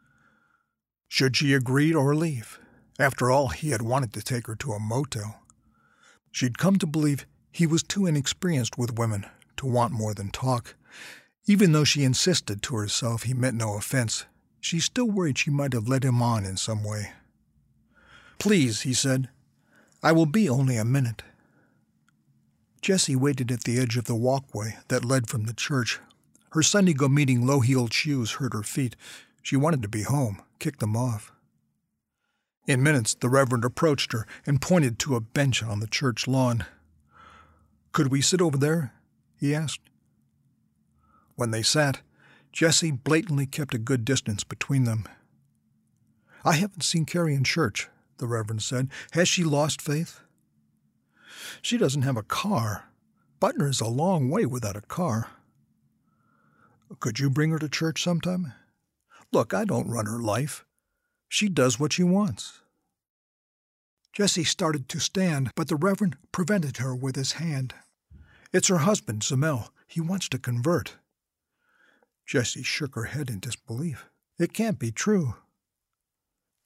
Should she agree or leave? After all, he had wanted to take her to a motel. She'd come to believe he was too inexperienced with women to want more than talk. Even though she insisted to herself he meant no offense, she still worried she might have led him on in some way. Please, he said. I will be only a minute. Jessie waited at the edge of the walkway that led from the church. Her Sunday go meeting low heeled shoes hurt her feet. She wanted to be home kick them off. In minutes, the Reverend approached her and pointed to a bench on the church lawn. Could we sit over there? he asked. When they sat, Jessie blatantly kept a good distance between them. I haven't seen Carrie in church, the Reverend said. Has she lost faith? She doesn't have a car. Butner is a long way without a car. Could you bring her to church sometime? Look, I don't run her life. She does what she wants. Jessie started to stand, but the Reverend prevented her with his hand. It's her husband, Zamel. He wants to convert. Jessie shook her head in disbelief. It can't be true.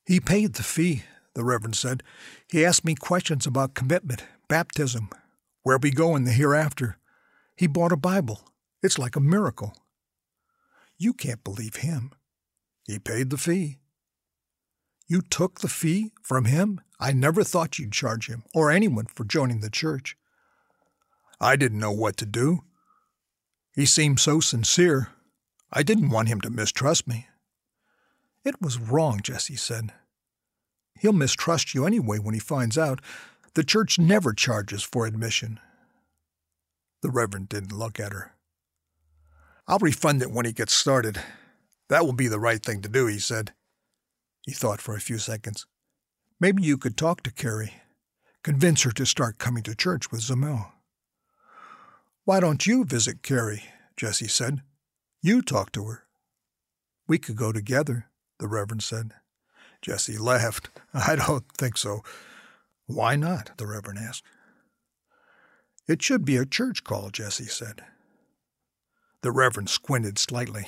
He paid the fee, the Reverend said. He asked me questions about commitment, baptism, where we go in the hereafter. He bought a Bible. It's like a miracle. You can't believe him. He paid the fee. You took the fee from him? I never thought you'd charge him, or anyone, for joining the church. I didn't know what to do. He seemed so sincere. I didn't want him to mistrust me. It was wrong, Jessie said. He'll mistrust you anyway when he finds out. The church never charges for admission. The Reverend didn't look at her. I'll refund it when he gets started. That will be the right thing to do, he said. He thought for a few seconds. Maybe you could talk to Carrie. Convince her to start coming to church with Zamel. Why don't you visit Carrie? Jessie said. You talk to her. We could go together, the Reverend said. Jessie laughed. I don't think so. Why not? the Reverend asked. It should be a church call, Jessie said. The Reverend squinted slightly.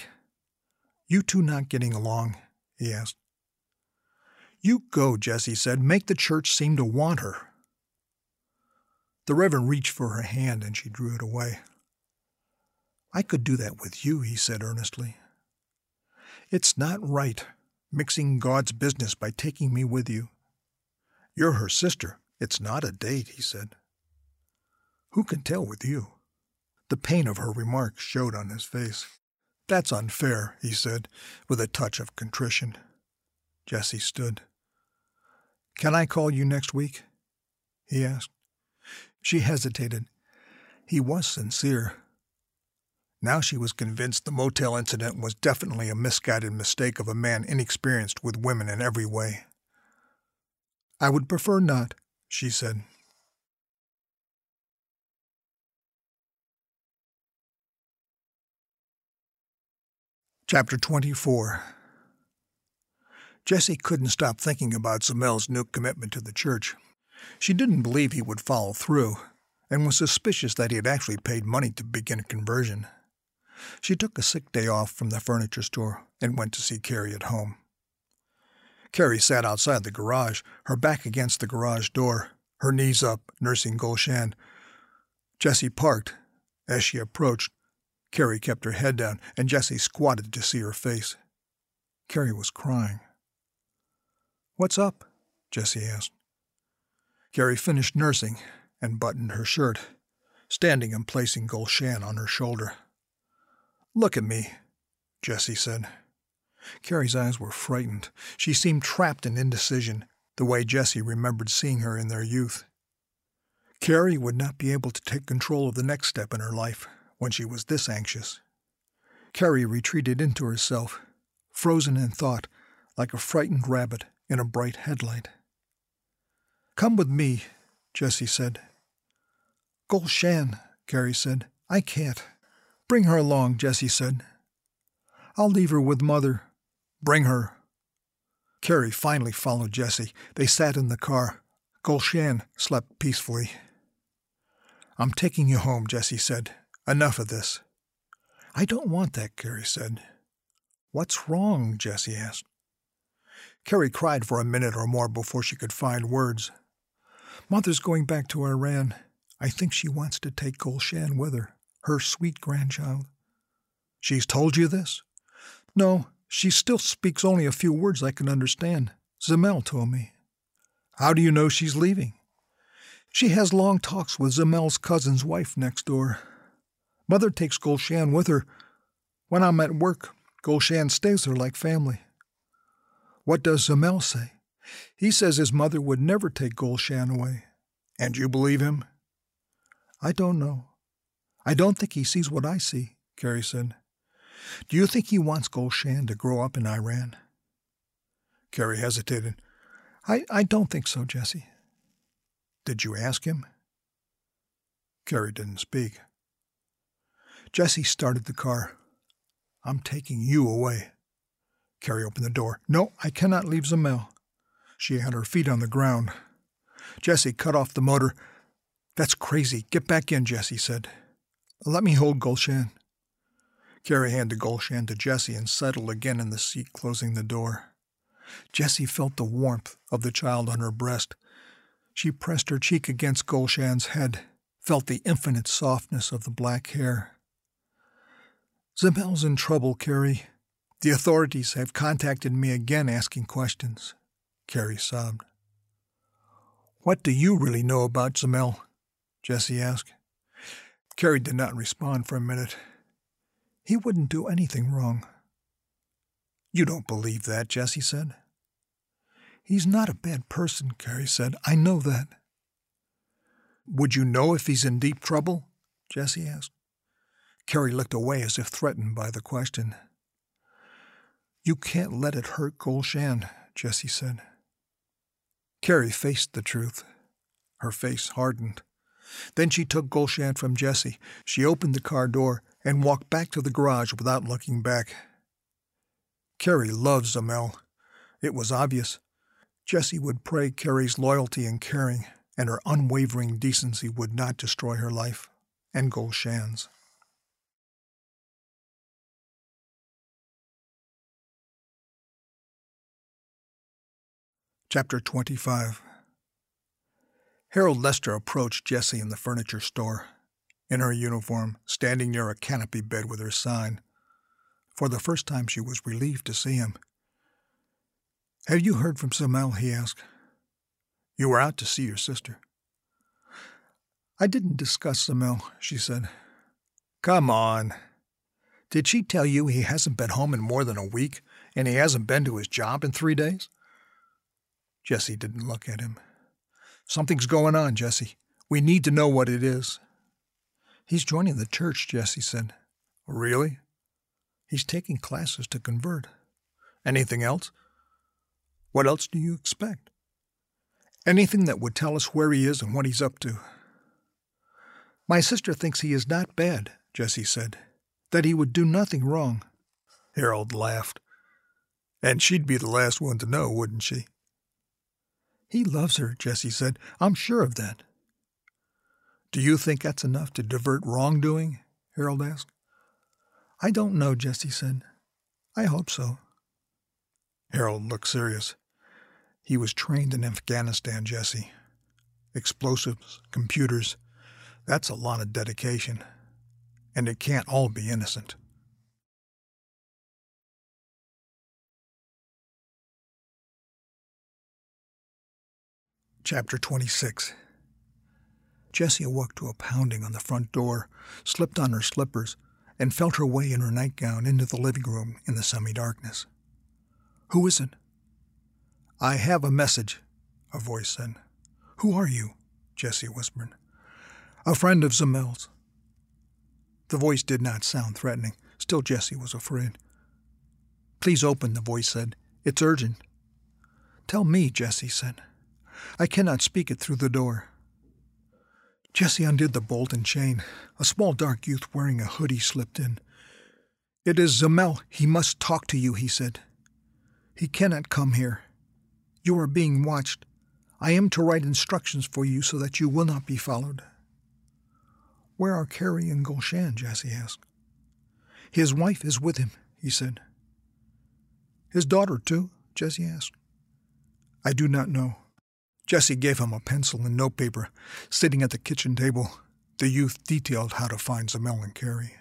You two not getting along? he asked. You go, Jessie said. Make the church seem to want her. The Reverend reached for her hand and she drew it away. I could do that with you, he said earnestly. It's not right, mixing God's business by taking me with you. You're her sister. It's not a date, he said. Who can tell with you? The pain of her remark showed on his face. That's unfair, he said, with a touch of contrition. Jessie stood. Can I call you next week? he asked. She hesitated. He was sincere. Now she was convinced the motel incident was definitely a misguided mistake of a man inexperienced with women in every way. I would prefer not, she said. Chapter 24 Jessie couldn't stop thinking about Zamel's new commitment to the church. She didn't believe he would follow through, and was suspicious that he had actually paid money to begin a conversion. She took a sick day off from the furniture store and went to see Carrie at home. Carrie sat outside the garage, her back against the garage door, her knees up, nursing Gulshan. Jessie parked. As she approached, Carrie kept her head down, and Jessie squatted to see her face. Carrie was crying. What's up? Jessie asked. Carrie finished nursing and buttoned her shirt, standing and placing Gulshan on her shoulder. Look at me, Jessie said. Carrie's eyes were frightened. She seemed trapped in indecision, the way Jessie remembered seeing her in their youth. Carrie would not be able to take control of the next step in her life when she was this anxious. Carrie retreated into herself, frozen in thought, like a frightened rabbit in a bright headlight. Come with me, Jessie said. Gulshan, Carrie said. I can't. Bring her along, Jessie said. I'll leave her with Mother. Bring her. Carrie finally followed Jessie. They sat in the car. Gulshan slept peacefully. I'm taking you home, Jessie said. Enough of this. I don't want that, Carrie said. What's wrong? Jessie asked. Carrie cried for a minute or more before she could find words. Mother's going back to Iran. I think she wants to take Gulshan with her her sweet grandchild. She's told you this? No, she still speaks only a few words I can understand. Zamel told me. How do you know she's leaving? She has long talks with Zamel's cousin's wife next door. Mother takes Gulshan with her. When I'm at work, Gulshan stays there like family. What does Zamel say? He says his mother would never take Gulshan away. And you believe him? I don't know. I don't think he sees what I see, Carrie said. Do you think he wants Gulshan to grow up in Iran? Carrie hesitated. I, I don't think so, Jessie. Did you ask him? Carrie didn't speak. Jessie started the car. I'm taking you away. Carrie opened the door. No, I cannot leave Zamel. She had her feet on the ground. Jessie cut off the motor. That's crazy. Get back in, Jessie said. Let me hold Gulshan. Carrie handed Gulshan to Jessie and settled again in the seat, closing the door. Jessie felt the warmth of the child on her breast. She pressed her cheek against Gulshan's head, felt the infinite softness of the black hair. Zamel's in trouble, Carrie. The authorities have contacted me again asking questions. Carrie sobbed. What do you really know about Zamel? Jessie asked. Carrie did not respond for a minute. He wouldn't do anything wrong. You don't believe that, Jessie said. He's not a bad person, Carrie said. I know that. Would you know if he's in deep trouble? Jessie asked. Carrie looked away as if threatened by the question. You can't let it hurt Gulshan, Jessie said. Carrie faced the truth. Her face hardened. Then she took Gulshan from Jessie. She opened the car door and walked back to the garage without looking back. Carrie loved Zamel. It was obvious. Jessie would pray Carrie's loyalty and caring, and her unwavering decency would not destroy her life and Gulshan's. Chapter 25 Harold Lester approached Jessie in the furniture store, in her uniform, standing near a canopy bed with her sign. For the first time, she was relieved to see him. Have you heard from Zamel? he asked. You were out to see your sister. I didn't discuss Zamel, she said. Come on. Did she tell you he hasn't been home in more than a week and he hasn't been to his job in three days? Jessie didn't look at him. Something's going on, Jessie. We need to know what it is. He's joining the church, Jessie said. Really? He's taking classes to convert. Anything else? What else do you expect? Anything that would tell us where he is and what he's up to. My sister thinks he is not bad, Jessie said, that he would do nothing wrong. Harold laughed. And she'd be the last one to know, wouldn't she? He loves her, Jessie said. I'm sure of that. Do you think that's enough to divert wrongdoing? Harold asked. I don't know, Jessie said. I hope so. Harold looked serious. He was trained in Afghanistan, Jessie. Explosives, computers, that's a lot of dedication. And it can't all be innocent. Chapter 26 Jessie awoke to a pounding on the front door, slipped on her slippers, and felt her way in her nightgown into the living room in the semi darkness. Who is it? I have a message, a voice said. Who are you? Jessie whispered. A friend of Zamel's. The voice did not sound threatening. Still, Jessie was afraid. Please open, the voice said. It's urgent. Tell me, Jessie said. I cannot speak it through the door. Jessie undid the bolt and chain. A small dark youth wearing a hoodie slipped in. It is Zamel. He must talk to you, he said. He cannot come here. You are being watched. I am to write instructions for you so that you will not be followed. Where are Carrie and Gulshan? Jessie asked. His wife is with him, he said. His daughter, too? Jessie asked. I do not know. Jessie gave him a pencil and notepaper. Sitting at the kitchen table, the youth detailed how to find Zamel and Carrie.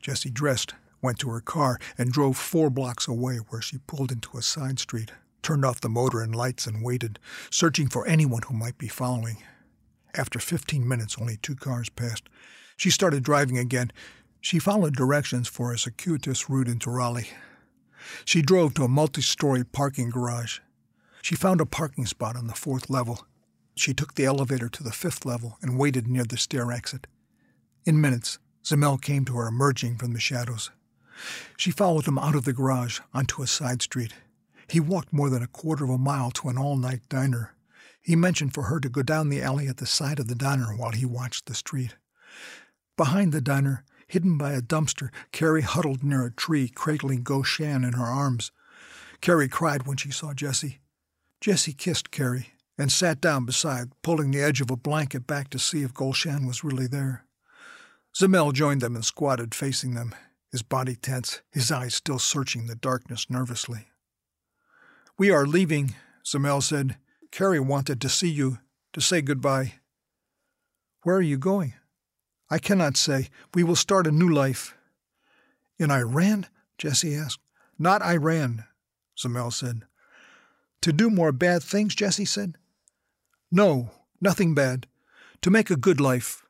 Jessie dressed, went to her car, and drove four blocks away where she pulled into a side street, turned off the motor and lights, and waited, searching for anyone who might be following. After 15 minutes, only two cars passed. She started driving again. She followed directions for a circuitous route into Raleigh. She drove to a multi story parking garage. She found a parking spot on the fourth level. She took the elevator to the fifth level and waited near the stair exit. In minutes, Zamel came to her emerging from the shadows. She followed him out of the garage onto a side street. He walked more than a quarter of a mile to an all night diner. He mentioned for her to go down the alley at the side of the diner while he watched the street. Behind the diner, hidden by a dumpster, Carrie huddled near a tree, cradling Gulshan in her arms. Carrie cried when she saw Jessie. Jessie kissed Carrie and sat down beside, pulling the edge of a blanket back to see if Gulshan was really there. Zamel joined them and squatted facing them, his body tense, his eyes still searching the darkness nervously. We are leaving, Zamel said. Carrie wanted to see you, to say goodbye. Where are you going? I cannot say. We will start a new life. In Iran? Jessie asked. Not Iran, Zamel said. To do more bad things, Jessie said. No, nothing bad. To make a good life.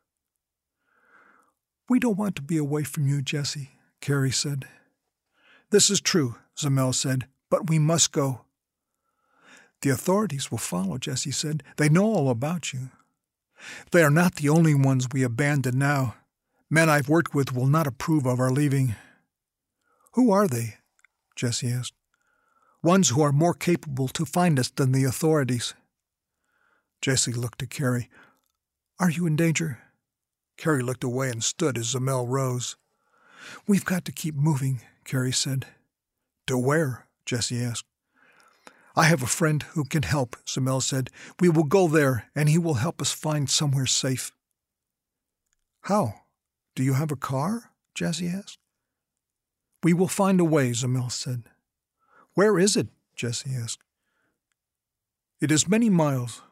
We don't want to be away from you, Jessie, Carrie said. This is true, Zamel said, but we must go. The authorities will follow, Jessie said. They know all about you. They are not the only ones we abandon now. Men I've worked with will not approve of our leaving. Who are they? Jessie asked. Ones who are more capable to find us than the authorities. Jessie looked at Carrie. Are you in danger? Carrie looked away and stood as Zamel rose. We've got to keep moving, Carrie said. To where? Jessie asked. I have a friend who can help, Zamel said. We will go there, and he will help us find somewhere safe. How? Do you have a car? Jessie asked. We will find a way, Zamel said. Where is it? Jessie asked. It is many miles,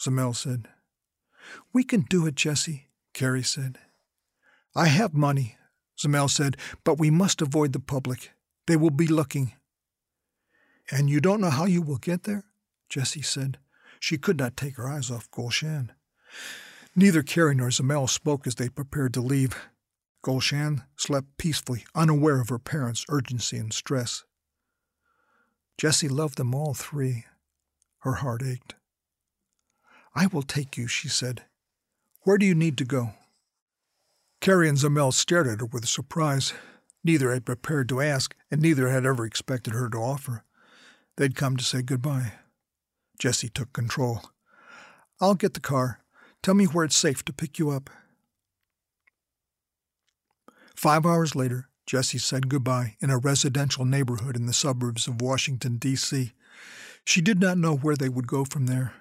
Zamel said. We can do it, Jessie, Carrie said. I have money, Zamel said, but we must avoid the public. They will be looking. And you don't know how you will get there? Jessie said. She could not take her eyes off Gulshan. Neither Carrie nor Zamel spoke as they prepared to leave. Gulshan slept peacefully, unaware of her parents' urgency and stress. Jessie loved them all three. Her heart ached. I will take you, she said. Where do you need to go? Carrie and Zamel stared at her with surprise. Neither had prepared to ask, and neither had ever expected her to offer. They'd come to say goodbye. Jessie took control. I'll get the car. Tell me where it's safe to pick you up. Five hours later, Jessie said goodbye in a residential neighborhood in the suburbs of Washington, D.C. She did not know where they would go from there.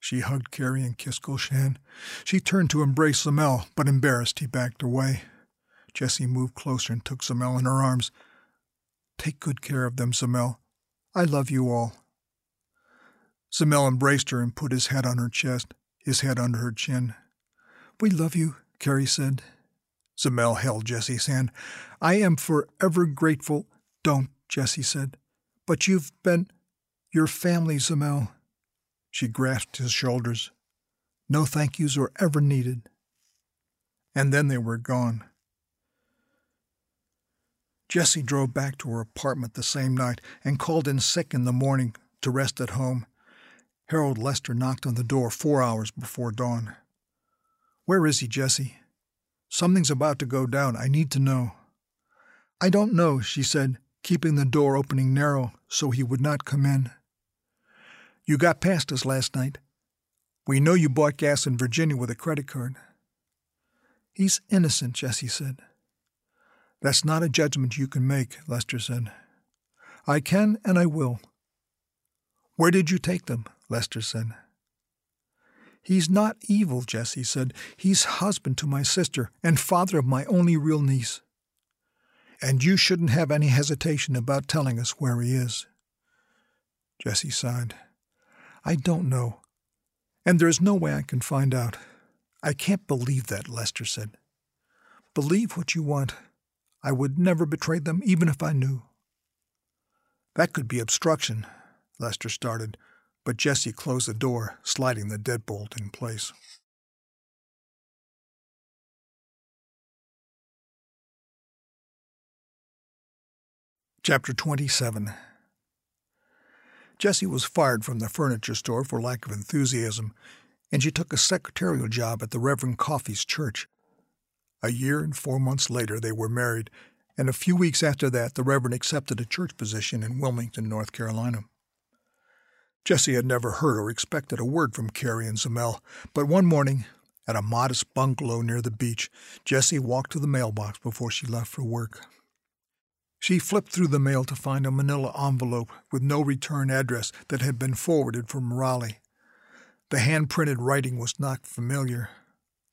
She hugged Carrie and kissed Gulshan. She turned to embrace Zamel, but embarrassed, he backed away. Jessie moved closer and took Zamel in her arms. Take good care of them, Zamel. I love you all. Zamel embraced her and put his head on her chest, his head under her chin. We love you, Carrie said. Zamel held Jessie's hand. I am forever grateful. Don't, Jessie said. But you've been your family, Zamel. She grasped his shoulders. No thank yous were ever needed. And then they were gone. Jessie drove back to her apartment the same night and called in sick in the morning to rest at home. Harold Lester knocked on the door four hours before dawn. Where is he, Jessie? Something's about to go down. I need to know. I don't know, she said, keeping the door opening narrow so he would not come in. You got past us last night. We know you bought gas in Virginia with a credit card. He's innocent, Jessie said. That's not a judgment you can make, Lester said. I can and I will. Where did you take them? Lester said. He's not evil, Jessie said. He's husband to my sister and father of my only real niece. And you shouldn't have any hesitation about telling us where he is. Jessie sighed. I don't know. And there is no way I can find out. I can't believe that, Lester said. Believe what you want. I would never betray them, even if I knew. That could be obstruction, Lester started, but Jessie closed the door, sliding the deadbolt in place. Chapter 27 Jessie was fired from the furniture store for lack of enthusiasm, and she took a secretarial job at the Reverend Coffey's church. A year and four months later, they were married, and a few weeks after that, the Reverend accepted a church position in Wilmington, North Carolina. Jessie had never heard or expected a word from Carrie and Zamel, but one morning, at a modest bungalow near the beach, Jessie walked to the mailbox before she left for work. She flipped through the mail to find a manila envelope with no return address that had been forwarded from Raleigh. The hand printed writing was not familiar.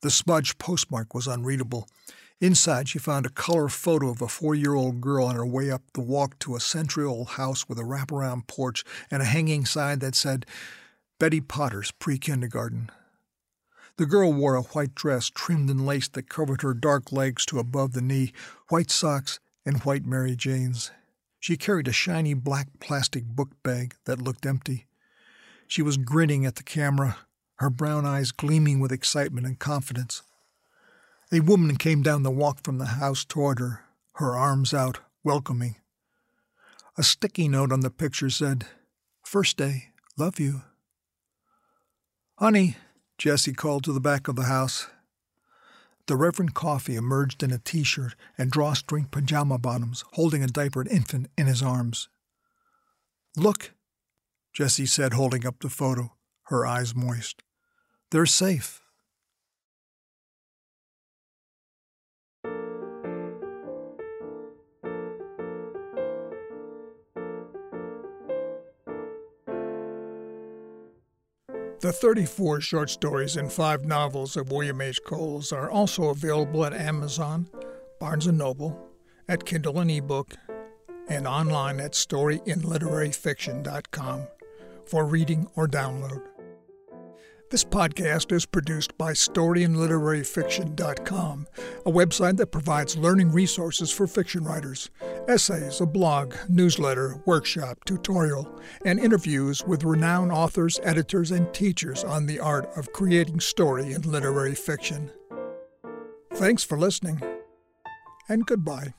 The smudged postmark was unreadable. Inside, she found a color photo of a four year old girl on her way up the walk to a century old house with a wraparound porch and a hanging sign that said, Betty Potter's Pre Kindergarten. The girl wore a white dress trimmed in lace that covered her dark legs to above the knee, white socks, and white Mary Janes. She carried a shiny black plastic book bag that looked empty. She was grinning at the camera, her brown eyes gleaming with excitement and confidence. A woman came down the walk from the house toward her, her arms out, welcoming. A sticky note on the picture said, First day, love you. Honey, Jessie called to the back of the house. The Reverend Coffee emerged in a t shirt and drawstring pajama bottoms, holding a diapered infant in his arms. Look, Jessie said, holding up the photo, her eyes moist. They're safe. The 34 short stories and five novels of William H. Coles are also available at Amazon, Barnes & Noble, at Kindle and ebook, and online at storyandliteraryfiction.com for reading or download. This podcast is produced by StoryandLiteraryFiction.com, a website that provides learning resources for fiction writers, essays, a blog, newsletter, workshop, tutorial, and interviews with renowned authors, editors, and teachers on the art of creating story in literary fiction. Thanks for listening, and goodbye.